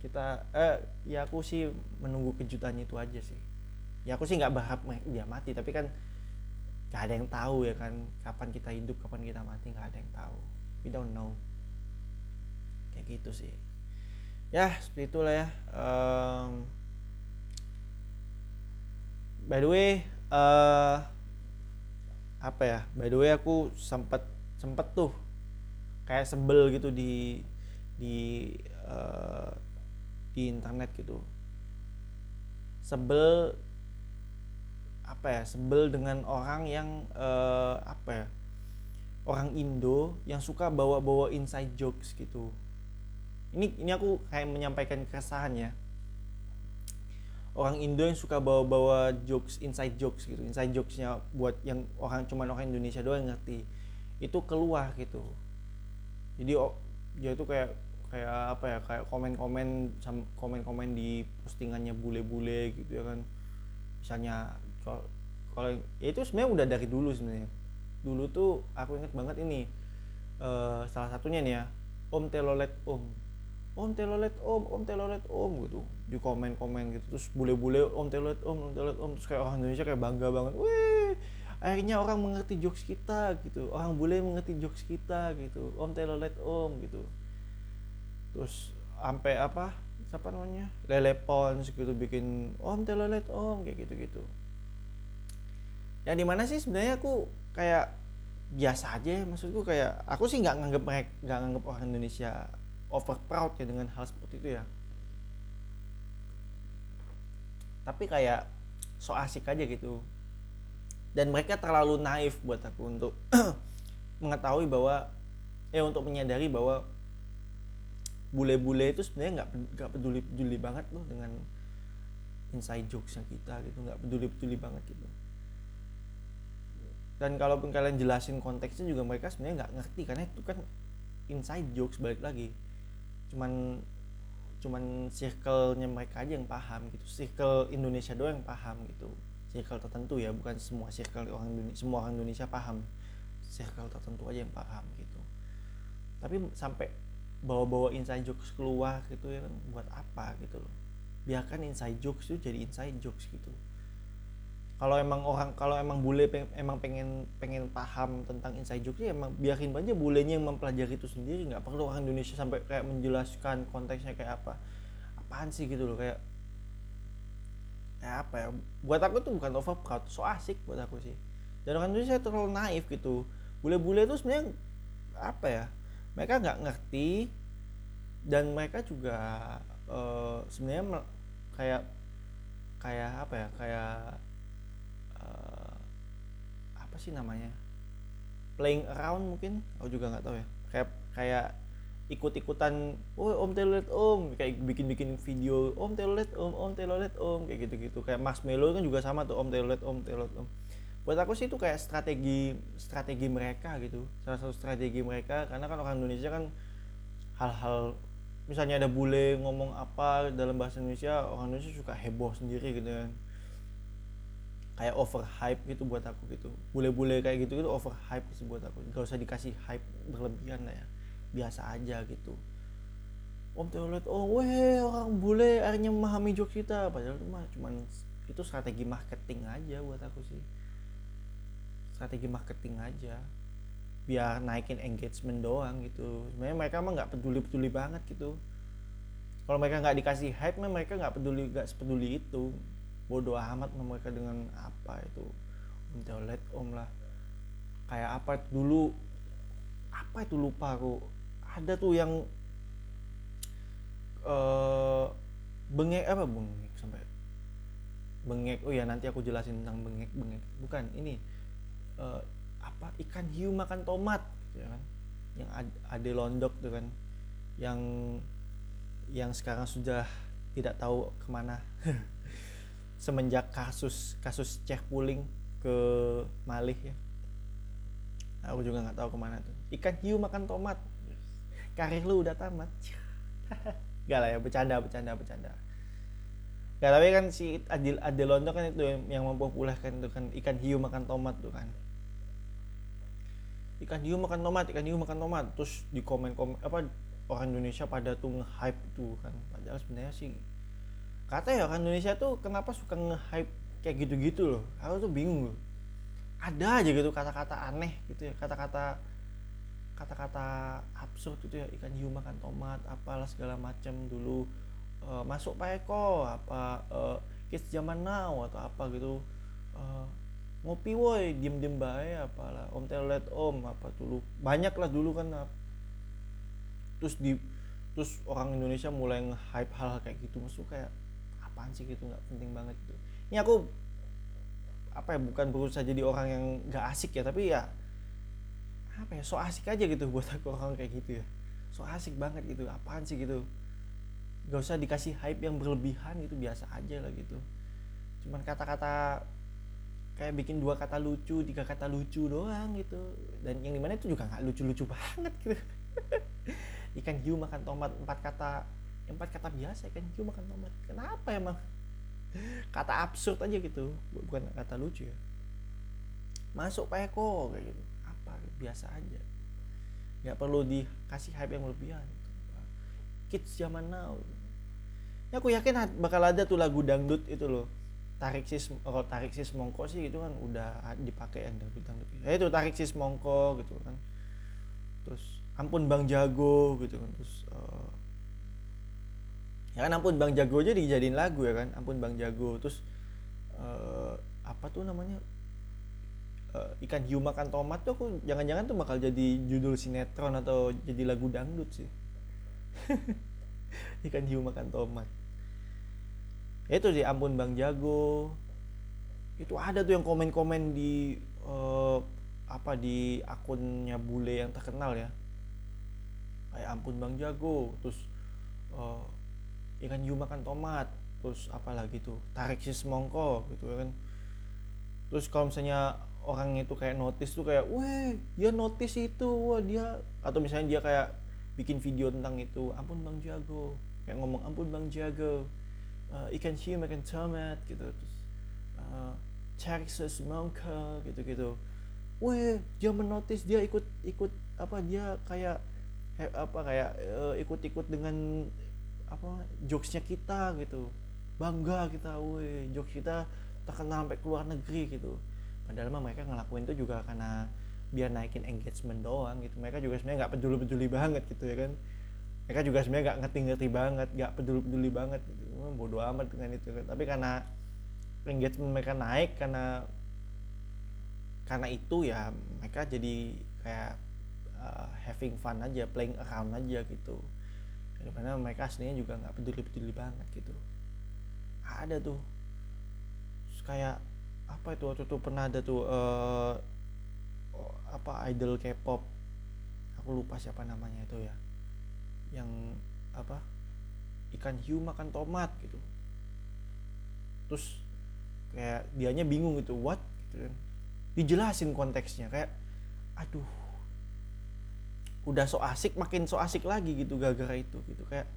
kita eh ya aku sih menunggu kejutannya itu aja sih. Ya aku sih nggak berharap dia mati tapi kan nggak ada yang tahu ya kan kapan kita hidup kapan kita mati nggak ada yang tahu. We don't know. Kayak gitu sih. Ya seperti itulah ya. Um, by the way uh, apa ya by the way aku sempat sempat tuh kayak sebel gitu di di uh, di internet gitu. Sebel apa ya sebel dengan orang yang uh, apa ya orang Indo yang suka bawa-bawa inside jokes gitu. Ini ini aku kayak menyampaikan keresahan ya. Orang Indo yang suka bawa-bawa jokes inside jokes gitu. Inside jokesnya buat yang orang cuman orang Indonesia doang ngerti. Itu keluar gitu. Jadi oh, dia itu kayak kayak apa ya kayak komen-komen komen-komen di postingannya bule-bule gitu ya kan. Misalnya kalau ya itu sebenarnya udah dari dulu sebenarnya. Dulu tuh aku inget banget ini uh, salah satunya nih ya om telolet om. Om telolet om om telolet om gitu. Di komen komen gitu terus bule-bule om telolet om om telolet om terus kayak orang Indonesia kayak bangga banget. Wih akhirnya orang mengerti jokes kita gitu. Orang bule mengerti jokes kita gitu. Om telolet om gitu terus sampai apa siapa namanya? Lelepon gitu bikin om telolet om kayak gitu gitu ya di mana sih sebenarnya aku kayak biasa aja maksudku kayak aku sih nggak nganggep mereka nggak nganggep orang Indonesia over proud ya dengan hal seperti itu ya. Tapi kayak so asik aja gitu. Dan mereka terlalu naif buat aku untuk [CLEARS THROAT] mengetahui bahwa ya untuk menyadari bahwa bule-bule itu sebenarnya nggak nggak peduli peduli banget loh dengan inside jokesnya kita gitu nggak peduli peduli banget gitu. Dan kalaupun kalian jelasin konteksnya juga mereka sebenarnya nggak ngerti karena itu kan inside jokes balik lagi. Cuman cuman circle-nya mereka aja yang paham gitu circle Indonesia doang yang paham gitu. Circle tertentu ya bukan semua circle orang Indonesia semua orang Indonesia paham. Circle tertentu aja yang paham gitu. Tapi sampai bawa-bawa inside jokes keluar gitu ya kan buat apa gitu loh. Biarkan inside jokes itu jadi inside jokes gitu. Kalau emang orang kalau emang bule peng, emang pengen pengen paham tentang inside joke ya emang biarin aja bulenya yang mempelajari itu sendiri. Nggak perlu orang Indonesia sampai kayak menjelaskan konteksnya kayak apa. Apaan sih gitu loh kayak ya apa ya buat aku tuh bukan over proud so asik buat aku sih. Dan orang Indonesia terlalu naif gitu. Bule-bule itu sebenarnya apa ya mereka nggak ngerti dan mereka juga uh, sebenarnya kayak kayak apa ya kayak apa sih namanya playing around mungkin aku juga nggak tahu ya. Kayak kayak ikut-ikutan oh om telolet om. Kayak bikin-bikin video om telolet om om telolet om. Kayak gitu-gitu. Kayak Mas Melo kan juga sama tuh om telolet om telolet om buat aku sih itu kayak strategi strategi mereka gitu. Salah satu strategi mereka karena kan orang Indonesia kan hal-hal misalnya ada bule ngomong apa dalam bahasa Indonesia orang Indonesia suka heboh sendiri gitu kan. Kayak over hype gitu buat aku gitu. Bule-bule kayak gitu itu over hype sih buat aku. Gak usah dikasih hype berlebihan lah ya. Biasa aja gitu. Om teolet oh weh orang bule akhirnya memahami jokes kita. Padahal itu mah cuman itu strategi marketing aja buat aku sih strategi marketing aja. Biar naikin engagement doang gitu. Sebenarnya mereka mah nggak peduli peduli banget gitu. Kalau mereka nggak dikasih hype mah mereka nggak peduli nggak sepeduli itu. Bodoh amat mereka dengan apa itu. Om om lah. Kayak apa dulu apa itu lupa aku. Ada tuh yang uh, bengek apa bengek sampai? Bengek oh ya nanti aku jelasin tentang bengek bengek bukan ini uh, apa ikan hiu makan tomat gitu ya kan. Yang ade londok tuh kan. Yang yang sekarang sudah tidak tahu ke mana. [LAUGHS] Semenjak kasus kasus cek puling ke Malih ya. Aku juga nggak tahu ke mana tuh. Ikan hiu makan tomat. Karir lu udah tamat. [LAUGHS] Gak lah ya bercanda bercanda bercanda. Gak tapi kan si Adil Adelondo kan itu yang, yang mempopulerkan itu kan ikan hiu makan tomat tuh kan ikan hiu makan tomat ikan hiu makan tomat terus di komen komen apa orang Indonesia pada tuh nge-hype tuh kan. Padahal sebenarnya sih kata ya orang Indonesia tuh kenapa suka nge-hype kayak gitu-gitu loh. Aku tuh bingung loh. Ada aja gitu kata-kata aneh gitu ya kata-kata kata-kata absurd gitu ya. Ikan hiu makan tomat apalah segala macam dulu. Uh, masuk Pak Eko apa uh, kids zaman now atau apa gitu. Uh, ngopi woi diem diem bae apalah om telet om apa dulu. Banyak lah dulu kan terus di terus orang Indonesia mulai nge-hype hal, hal kayak gitu. Maksud kayak apaan sih gitu nggak penting banget gitu. Ini aku apa ya bukan berusaha jadi orang yang gak asik ya tapi ya apa ya so asik aja gitu [LAUGHS] buat aku orang kayak gitu ya. So asik banget gitu apaan sih gitu. Gak usah dikasih hype yang berlebihan gitu biasa aja lah gitu. Cuman kata-kata kayak bikin dua kata lucu tiga kata lucu doang gitu. Dan yang di mana itu juga nggak lucu-lucu banget gitu. [LAUGHS] Ikan hiu makan tomat empat kata empat kata biasa ikan hiu makan tomat. Kenapa emang? [LAUGHS] Kata absurd aja gitu. Bukan kata lucu ya. Masuk Pak Eko kayak gitu. Apa? Biasa aja. Nggak perlu dikasih hype yang lebihan kids zaman now. Ya aku yakin bakal ada tuh lagu dangdut itu loh tarik sis kalau tarik sis mongko sih itu kan udah dipakai yang dangdut dangdut ya itu tarik sis mongko gitu kan. Terus ampun bang jago gitu kan. Terus uh, ya kan ampun bang jago aja dijadiin lagu ya kan. Ampun bang jago terus uh, apa tuh namanya uh, ikan hiu makan tomat tuh aku jangan-jangan tuh bakal jadi judul sinetron atau jadi lagu dangdut sih. [LAUGHS] Ikan hiu makan tomat itu sih ampun bang jago. Itu ada tuh yang komen-komen di uh, apa di akunnya bule yang terkenal ya. Kayak ampun bang jago. Terus uh, ikan hiu makan tomat. Terus apa lagi tuh? Tarik si semongko gitu kan. Terus kalau misalnya orang itu kayak notice tuh kayak weh dia notice itu wah dia atau misalnya dia kayak bikin video tentang itu ampun bang jago. Kayak ngomong ampun bang jago uh, ikan hiu makan tomat gitu. Terus uh, Texas semangka gitu gitu. Weh dia menotis dia ikut ikut apa dia kayak he, apa kayak uh, ikut-ikut dengan apa jokesnya kita gitu. Bangga kita weh jokes kita terkenal sampai keluar negeri gitu. Padahal mah mereka ngelakuin itu juga karena biar naikin engagement doang gitu. Mereka juga sebenarnya nggak peduli peduli banget gitu ya kan mereka juga sebenarnya nggak ngerti-ngerti banget nggak peduli-peduli banget. Bodoh amat dengan itu. Tapi karena engagement mereka naik karena karena itu ya mereka jadi kayak uh, having fun aja playing around aja gitu. Karena mereka aslinya juga nggak peduli-peduli banget gitu. Ada tuh. Terus kayak apa itu waktu itu pernah ada tuh uh, apa idol K-pop. Aku lupa siapa namanya itu ya yang apa ikan hiu makan tomat gitu. Terus kayak dianya bingung gitu what? Gitu kan. Dijelasin konteksnya kayak aduh udah so asik makin so asik lagi gitu gara-gara itu gitu. Kayak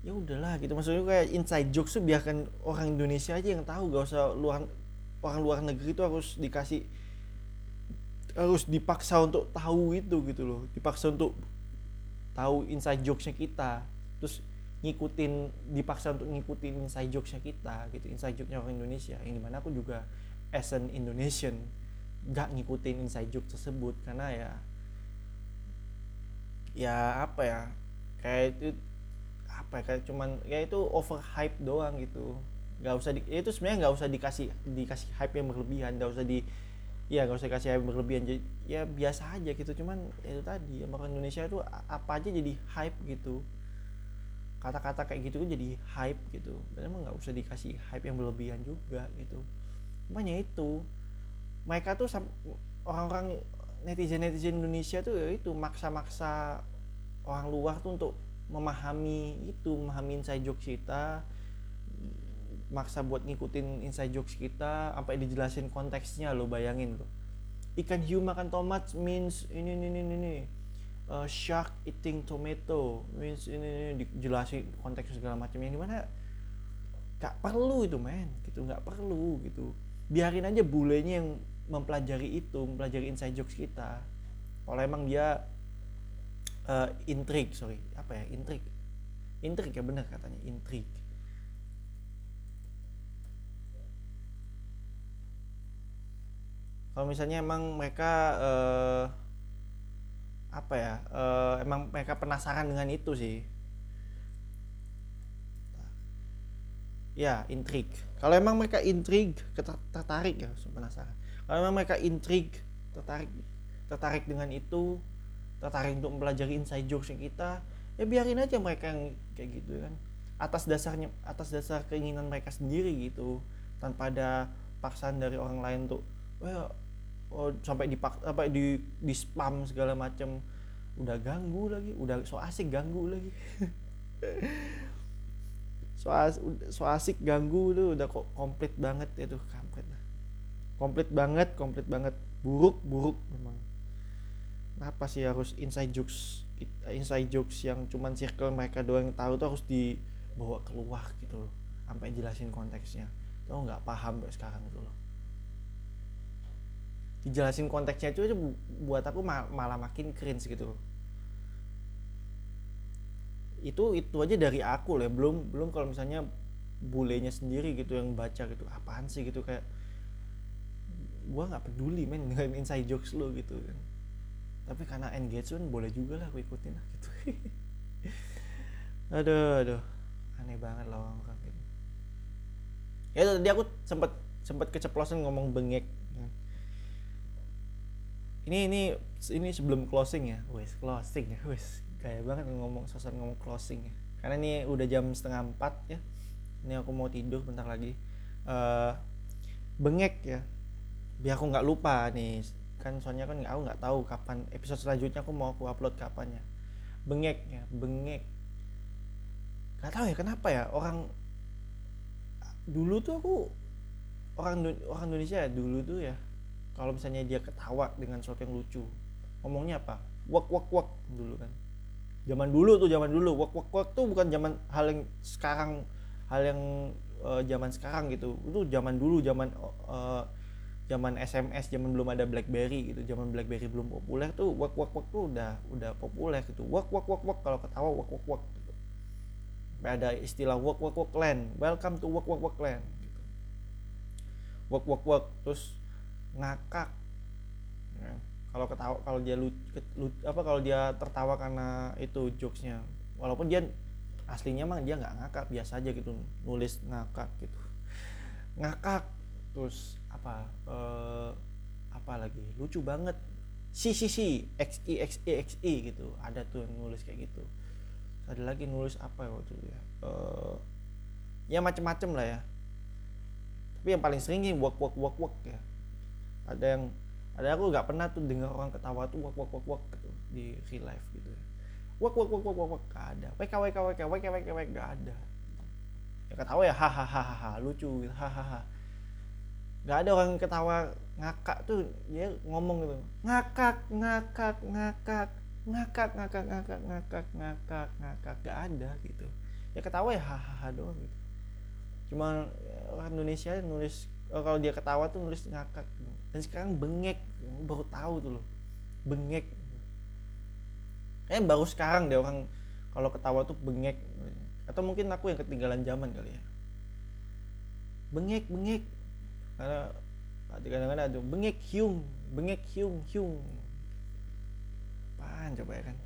ya udahlah gitu. Maksudnya kayak inside jokes tuh biarkan orang Indonesia aja yang tahu gak usah luar orang luar negeri itu harus dikasih harus dipaksa untuk tahu itu gitu loh. Dipaksa untuk tahu inside jokesnya kita. Terus ngikutin dipaksa untuk ngikutin inside jokesnya kita gitu inside jokesnya orang Indonesia. Yang di mana aku juga as an Indonesian gak ngikutin inside joke tersebut. Karena ya ya apa ya kayak itu apa ya kayak cuman ya itu over hype doang gitu. Nggak usah di, ya itu sebenarnya nggak usah dikasih dikasih hype yang berlebihan. Nggak usah di ya nggak usah kasih hype berlebihan. Jadi ya biasa aja gitu. Cuman ya itu tadi orang Indonesia itu apa aja jadi hype gitu. Kata-kata kayak gitu jadi hype gitu. Dan emang nggak usah dikasih hype yang berlebihan juga gitu. Makanya itu. Mereka tuh orang-orang netizen netizen Indonesia tuh ya itu maksa-maksa orang luar tuh untuk memahami itu memahami inside jokes kita maksa buat ngikutin inside jokes kita sampai dijelasin konteksnya lo bayangin lo. Ikan hiu makan tomat means ini ini ini ini. Uh, shark eating tomato means ini, ini dijelasin konteks segala macam. Yang di mana gak perlu itu men. Gitu nggak perlu gitu. Biarin aja bulenya yang mempelajari itu mempelajari inside jokes kita. Kalau emang dia uh, intrik sorry. Apa ya? Intrik. Intrik ya benar katanya. Intrik kalau misalnya emang mereka uh, apa ya uh, emang mereka penasaran dengan itu sih. Ya intrik. Kalau emang mereka intrik tertarik ya penasaran. Kalau emang mereka intrik tertarik tertarik dengan itu tertarik untuk mempelajari inside jokes kita ya biarin aja mereka yang kayak gitu kan. Atas dasarnya atas dasar keinginan mereka sendiri gitu. Tanpa ada paksaan dari orang lain tuh wah oh, sampai dipak apa di di spam segala macam udah ganggu lagi udah so asik ganggu lagi. [LAUGHS] So, as, so asik ganggu tuh udah kok komplit banget itu kampret komplit banget komplit banget. Buruk buruk memang. Kenapa sih harus inside jokes inside jokes yang cuman circle mereka doang yang tahu tuh harus dibawa keluar gitu loh sampai jelasin konteksnya. Tuh nggak paham sampai sekarang gitu loh dijelasin konteksnya itu aja buat aku malah makin cringe gitu. Itu itu aja dari aku lah belum belum kalau misalnya bulenya sendiri gitu yang baca gitu apaan sih? gitu kayak gua nggak peduli men. Dengan inside jokes lo gitu kan. Tapi karena engagement boleh juga lah aku ikutin lah gitu. [LAUGHS] Aduh aduh. Aneh banget loh orang gitu. Ya tadi aku sempat sempat keceplosan ngomong bengek ini ini ini sebelum closing ya. Wes closing ya. Wes kayak banget ngomong sosok ngomong closing ya. Karena ini udah jam setengah empat ya. Ini aku mau tidur bentar lagi. Uh, bengek ya. Biar aku nggak lupa nih. Kan soalnya kan aku nggak tahu kapan episode selanjutnya aku mau aku upload kapannya bengek ya bengek. Nggak tahu ya kenapa ya orang dulu tuh aku orang orang Indonesia ya dulu tuh ya kalau misalnya dia ketawa dengan sesuatu yang lucu ngomongnya apa? Wak wak wak dulu kan. Zaman dulu tuh zaman dulu. Wak wak wak tuh bukan zaman hal yang sekarang hal yang uh, zaman sekarang gitu. Itu zaman dulu zaman uh, zaman SMS zaman belum ada BlackBerry gitu. Zaman BlackBerry belum populer tuh wak wak wak tuh udah udah populer gitu. Wak wak wak wak kalau ketawa wak wak wak gitu. ada istilah wak wak wak land. Welcome to wak wak wak land gitu. wak wak wak terus ngakak. Ya. kalau ketawa kalau dia lu, lu apa kalau dia tertawa karena itu jokesnya. Walaupun dia aslinya mah dia nggak ngakak biasa aja gitu nulis ngakak gitu. Ngakak terus apa uh, apa lagi? Lucu banget. Si si si x i x i x i gitu. Ada tuh yang nulis kayak gitu. Ada lagi nulis apa ya waktu itu ya? Uh, ya macem-macem lah ya. Tapi yang paling sering ini wak wak wak wak ya ada yang ada aku nggak pernah tuh dengar orang ketawa tuh wak wak wak wak gitu di real life gitu. Wak wak wak wak wak wak gak ada. Wk wk wk wk wk wk gak ada. Ya ketawa ya hahaha lucu hahaha nggak ada orang ketawa ngakak tuh dia ngomong gitu. Ngakak ngakak ngakak ngakak ngakak ngakak ngakak ngakak ngakak gak ada gitu. Ya ketawa ya hahaha doang gitu. Cuma orang Indonesia nulis kalau dia ketawa tuh nulis ngakak. Dan sekarang bengek. Baru tahu tuh loh. Bengek. Eh baru sekarang deh orang kalau ketawa tuh bengek. Atau mungkin aku yang ketinggalan zaman kali ya. Bengek bengek. Karena kadang-kadang ada bengek hiung. Bengek hiung hiung. Apaan coba ya kan?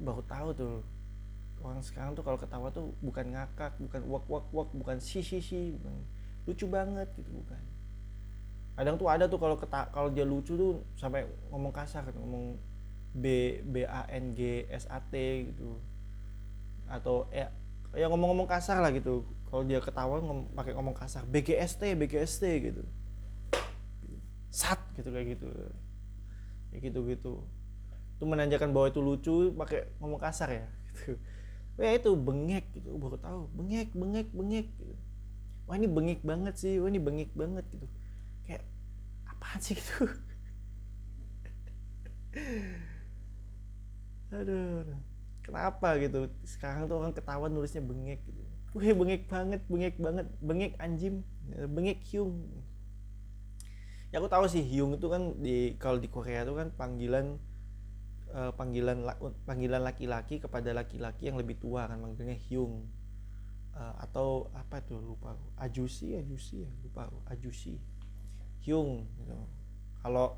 Baru tahu tuh orang sekarang tuh kalau ketawa tuh bukan ngakak bukan wak wak wak bukan si si si bukan lucu banget gitu bukan. Kadang tuh ada tuh kalau kalau dia lucu tuh sampai ngomong kasar ngomong b b a n g s a t gitu. Atau ya ya ngomong-ngomong kasar lah gitu. Kalau dia ketawa ngom, pakai ngomong kasar BGST BGST gitu. Sat gitu kayak gitu. Kayak gitu gitu itu menandakan bahwa itu lucu pakai ngomong kasar ya gitu. Ya itu bengek gitu baru tahu. Bengek bengek bengek gitu wah ini bengek banget sih wah ini bengek banget gitu. Kayak apaan sih gitu? [LAUGHS] Aduh kenapa gitu? Sekarang tuh orang ketawa nulisnya bengek gitu. Wih bengek banget, bengek banget, bengek anjim, bengek Hyung. Ya aku tahu sih Hyung itu kan di kalau di Korea itu kan panggilan uh, panggilan panggilan laki-laki kepada laki-laki yang lebih tua kan manggilnya Hyung. Uh, atau apa tuh lupa Ajusi Ajusi ya lupa Ajusi Hyung gitu. Kalau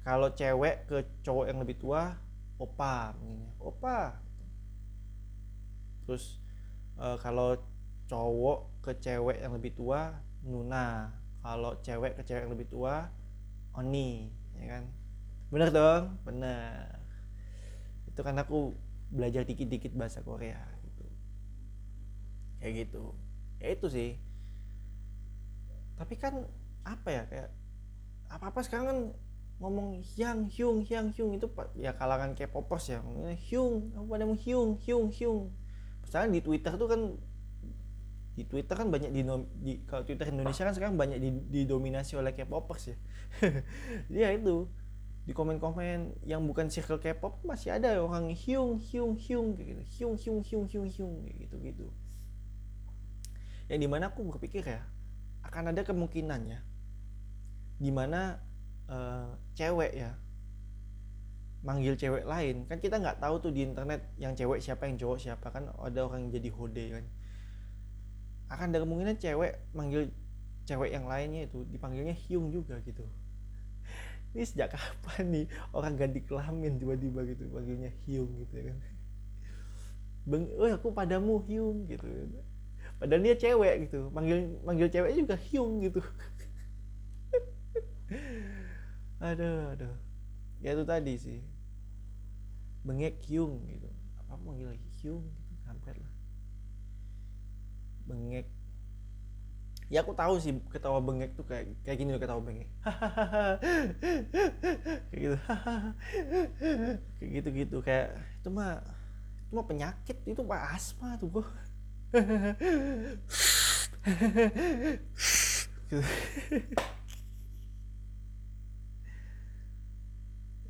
kalau cewek ke cowok yang lebih tua opa opa. Terus uh, kalau cowok ke cewek yang lebih tua Nuna. Kalau cewek ke cewek yang lebih tua Oni ya kan? Bener dong? Bener. Itu kan aku belajar dikit-dikit bahasa Korea kayak gitu. Ya itu sih. Tapi kan apa ya kayak apa apa sekarang kan ngomong Hyang Hyung Hyang Hyung itu ya kalangan K-popers ya ngomongnya Hyung apa namanya Hyung Hyung Hyung. Misalnya di Twitter tuh kan di Twitter kan banyak di, di kalau Twitter Indonesia kan sekarang banyak di, didominasi oleh K-popers ya. [LAUGHS] Ya itu di komen-komen yang bukan circle K-pop masih ada orang Hyung Hyung Hyung kayak gitu. Hyung Hyung Hyung Hyung Hyung kayak gitu gitu yang di mana aku berpikir ya akan ada kemungkinan ya di mana uh, cewek ya manggil cewek lain. Kan kita nggak tahu tuh di internet yang cewek siapa yang cowok siapa. Kan ada orang yang jadi hode kan. Akan ada kemungkinan cewek manggil cewek yang lainnya itu dipanggilnya Hyung juga gitu. [LAUGHS] Ini sejak kapan nih orang ganti kelamin tiba-tiba gitu panggilnya Hyung gitu ya kan? Bang, oh aku padamu Hyung gitu padahal dia cewek gitu. Manggil manggil cewek juga Hyung gitu. Aduh aduh. Ya itu tadi sih. Bengek Hyung gitu. Apa manggil Hyung gitu kampret lah. Bengek. Ya aku tahu sih ketawa bengek tuh kayak kayak gini loh ketawa bengek. [LAUGHS] Kayak gitu. [LAUGHS] Kayak gitu gitu kayak itu mah itu mah penyakit. Itu mah asma tuh gua.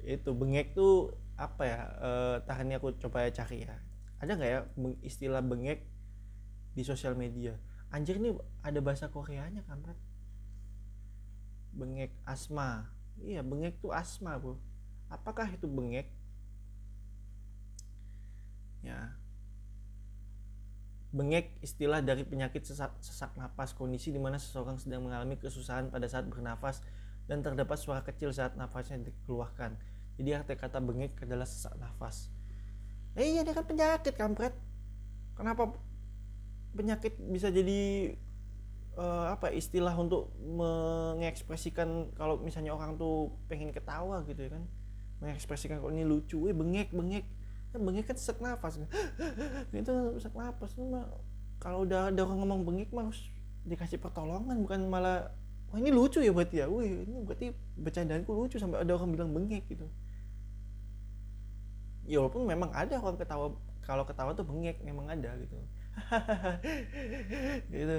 Itu bengek tuh apa ya? E, tahan aku coba cari ya. Ada nggak ya istilah bengek di sosial media? Anjir ini ada bahasa Koreanya kan bengek asma. Iya bengek tuh asma bro. Apakah itu bengek? Ya bengek istilah dari penyakit sesak, sesak napas kondisi di mana seseorang sedang mengalami kesusahan pada saat bernafas dan terdapat suara kecil saat nafasnya dikeluarkan. Jadi arti kata bengek adalah sesak nafas. Eh iya ini kan penyakit kampret. Kenapa penyakit bisa jadi uh, apa istilah untuk mengekspresikan kalau misalnya orang tuh pengen ketawa gitu ya kan? Mengekspresikan kalau ini lucu eh bengek bengek kan bengek kan sesak nafas kan? [GASPS] Itu sesak nafas. Mah kalau udah ada orang ngomong bengek mah harus dikasih pertolongan bukan malah wah ini lucu ya berarti ya wih ini berarti bercandaanku lucu sampai ada orang bilang bengek gitu. Ya walaupun memang ada orang ketawa kalau ketawa tuh bengek memang ada gitu. [LAUGHS] Gitu.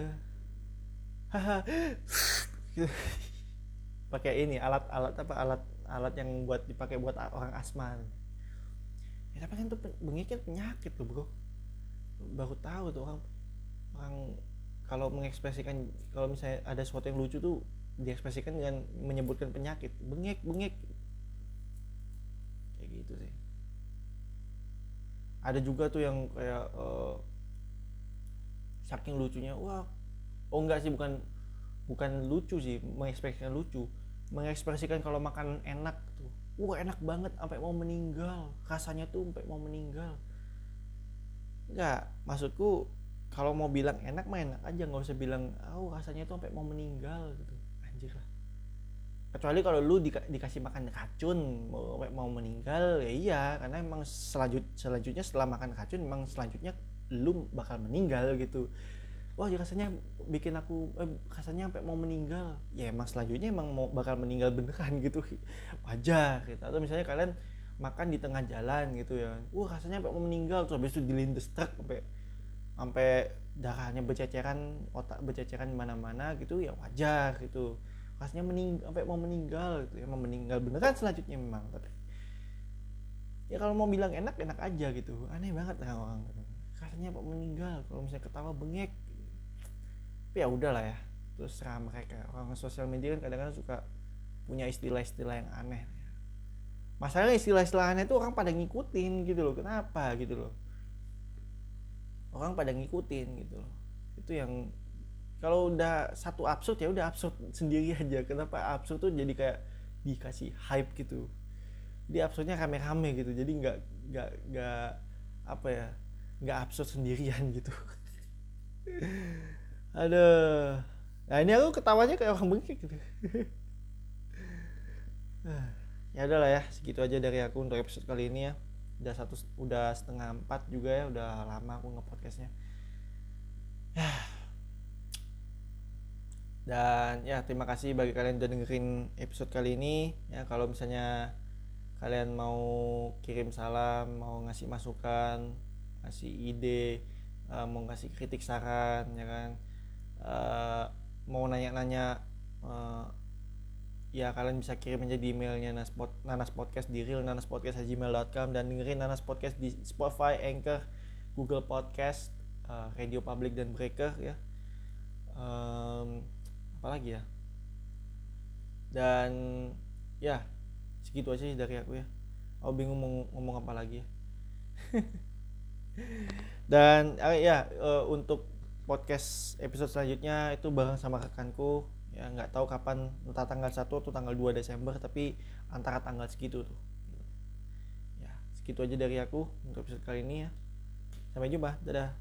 Gitu [LAUGHS] pakai ini alat alat apa alat alat yang buat dipakai buat orang asma ya tapi kan tuh bengek kan penyakit tuh bro. Baru tahu tuh orang orang kalau mengekspresikan kalau misalnya ada sesuatu yang lucu tuh diekspresikan dengan menyebutkan penyakit. Bengek bengek. Kayak gitu sih. Ada juga tuh yang kayak uh, saking lucunya wah oh enggak sih bukan bukan lucu sih mengekspresikan lucu. Mengekspresikan kalau makan enak wah enak banget sampai mau meninggal. Rasanya tuh sampai mau meninggal. Enggak maksudku kalau mau bilang enak mah enak aja nggak usah bilang oh rasanya tuh sampai mau meninggal gitu. Anjir lah. Kecuali kalau lu di, dikasih makan racun mau mau meninggal ya iya karena emang selanjut selanjutnya setelah makan racun emang selanjutnya lu bakal meninggal gitu wah ya rasanya bikin aku eh, rasanya sampai mau meninggal. Ya emang selanjutnya emang mau bakal meninggal beneran [LAUGHS] gitu. Wajar gitu. Atau misalnya kalian makan di tengah jalan gitu ya. Wah rasanya sampai mau meninggal. Terus habis itu dilindes truk sampai sampai darahnya berceceran otak berceceran mana-mana gitu ya wajar gitu. Pasnya mening sampai mau meninggal gitu. Ya mau meninggal beneran selanjutnya memang tapi ya kalau mau bilang enak enak aja gitu. Aneh banget lah orang. Rasanya mau meninggal. Kalau misalnya ketawa bengek tapi ya udahlah ya terus serah mereka. Orang sosial media kan kadang-kadang suka punya istilah-istilah yang aneh. Masalahnya istilah-istilah aneh itu orang pada ngikutin gitu loh. Kenapa gitu loh? Orang pada ngikutin gitu loh. Itu yang kalau udah satu absurd ya udah absurd [LAUGHS] sendiri aja. Kenapa absurd tuh jadi kayak dikasih hype gitu? Dia absurdnya rame-rame gitu. Jadi nggak nggak nggak apa ya nggak absurd sendirian gitu [LAUGHS] ada nah ini aku ketawanya kayak orang bengkak gitu. [SIGHS] Ya udahlah ya segitu aja dari aku untuk episode kali ini ya. Udah satu udah setengah empat juga ya udah lama aku ngepodcastnya. [SIGHS] Dan ya terima kasih bagi kalian udah dengerin episode kali ini. Ya kalau misalnya kalian mau kirim salam mau ngasih masukan ngasih ide uh, mau ngasih kritik saran ya kan uh, mau nanya-nanya uh, ya kalian bisa kirim aja di emailnya naspot nanas podcast di real nanas podcast gmail.com dan dengerin nanas podcast di Spotify Anchor Google Podcast uh, Radio Public dan Breaker ya. Um, apalagi ya? Dan ya segitu aja sih dari aku ya. Aku bingung mau ngomong apa lagi ya. [LAUGHS] Dan uh, ya uh, untuk podcast episode selanjutnya itu bareng sama rekanku. Ya nggak tahu kapan entah tanggal 1 atau tanggal 2 Desember tapi antara tanggal segitu tuh. Ya segitu aja dari aku untuk episode kali ini ya. Sampai jumpa dadah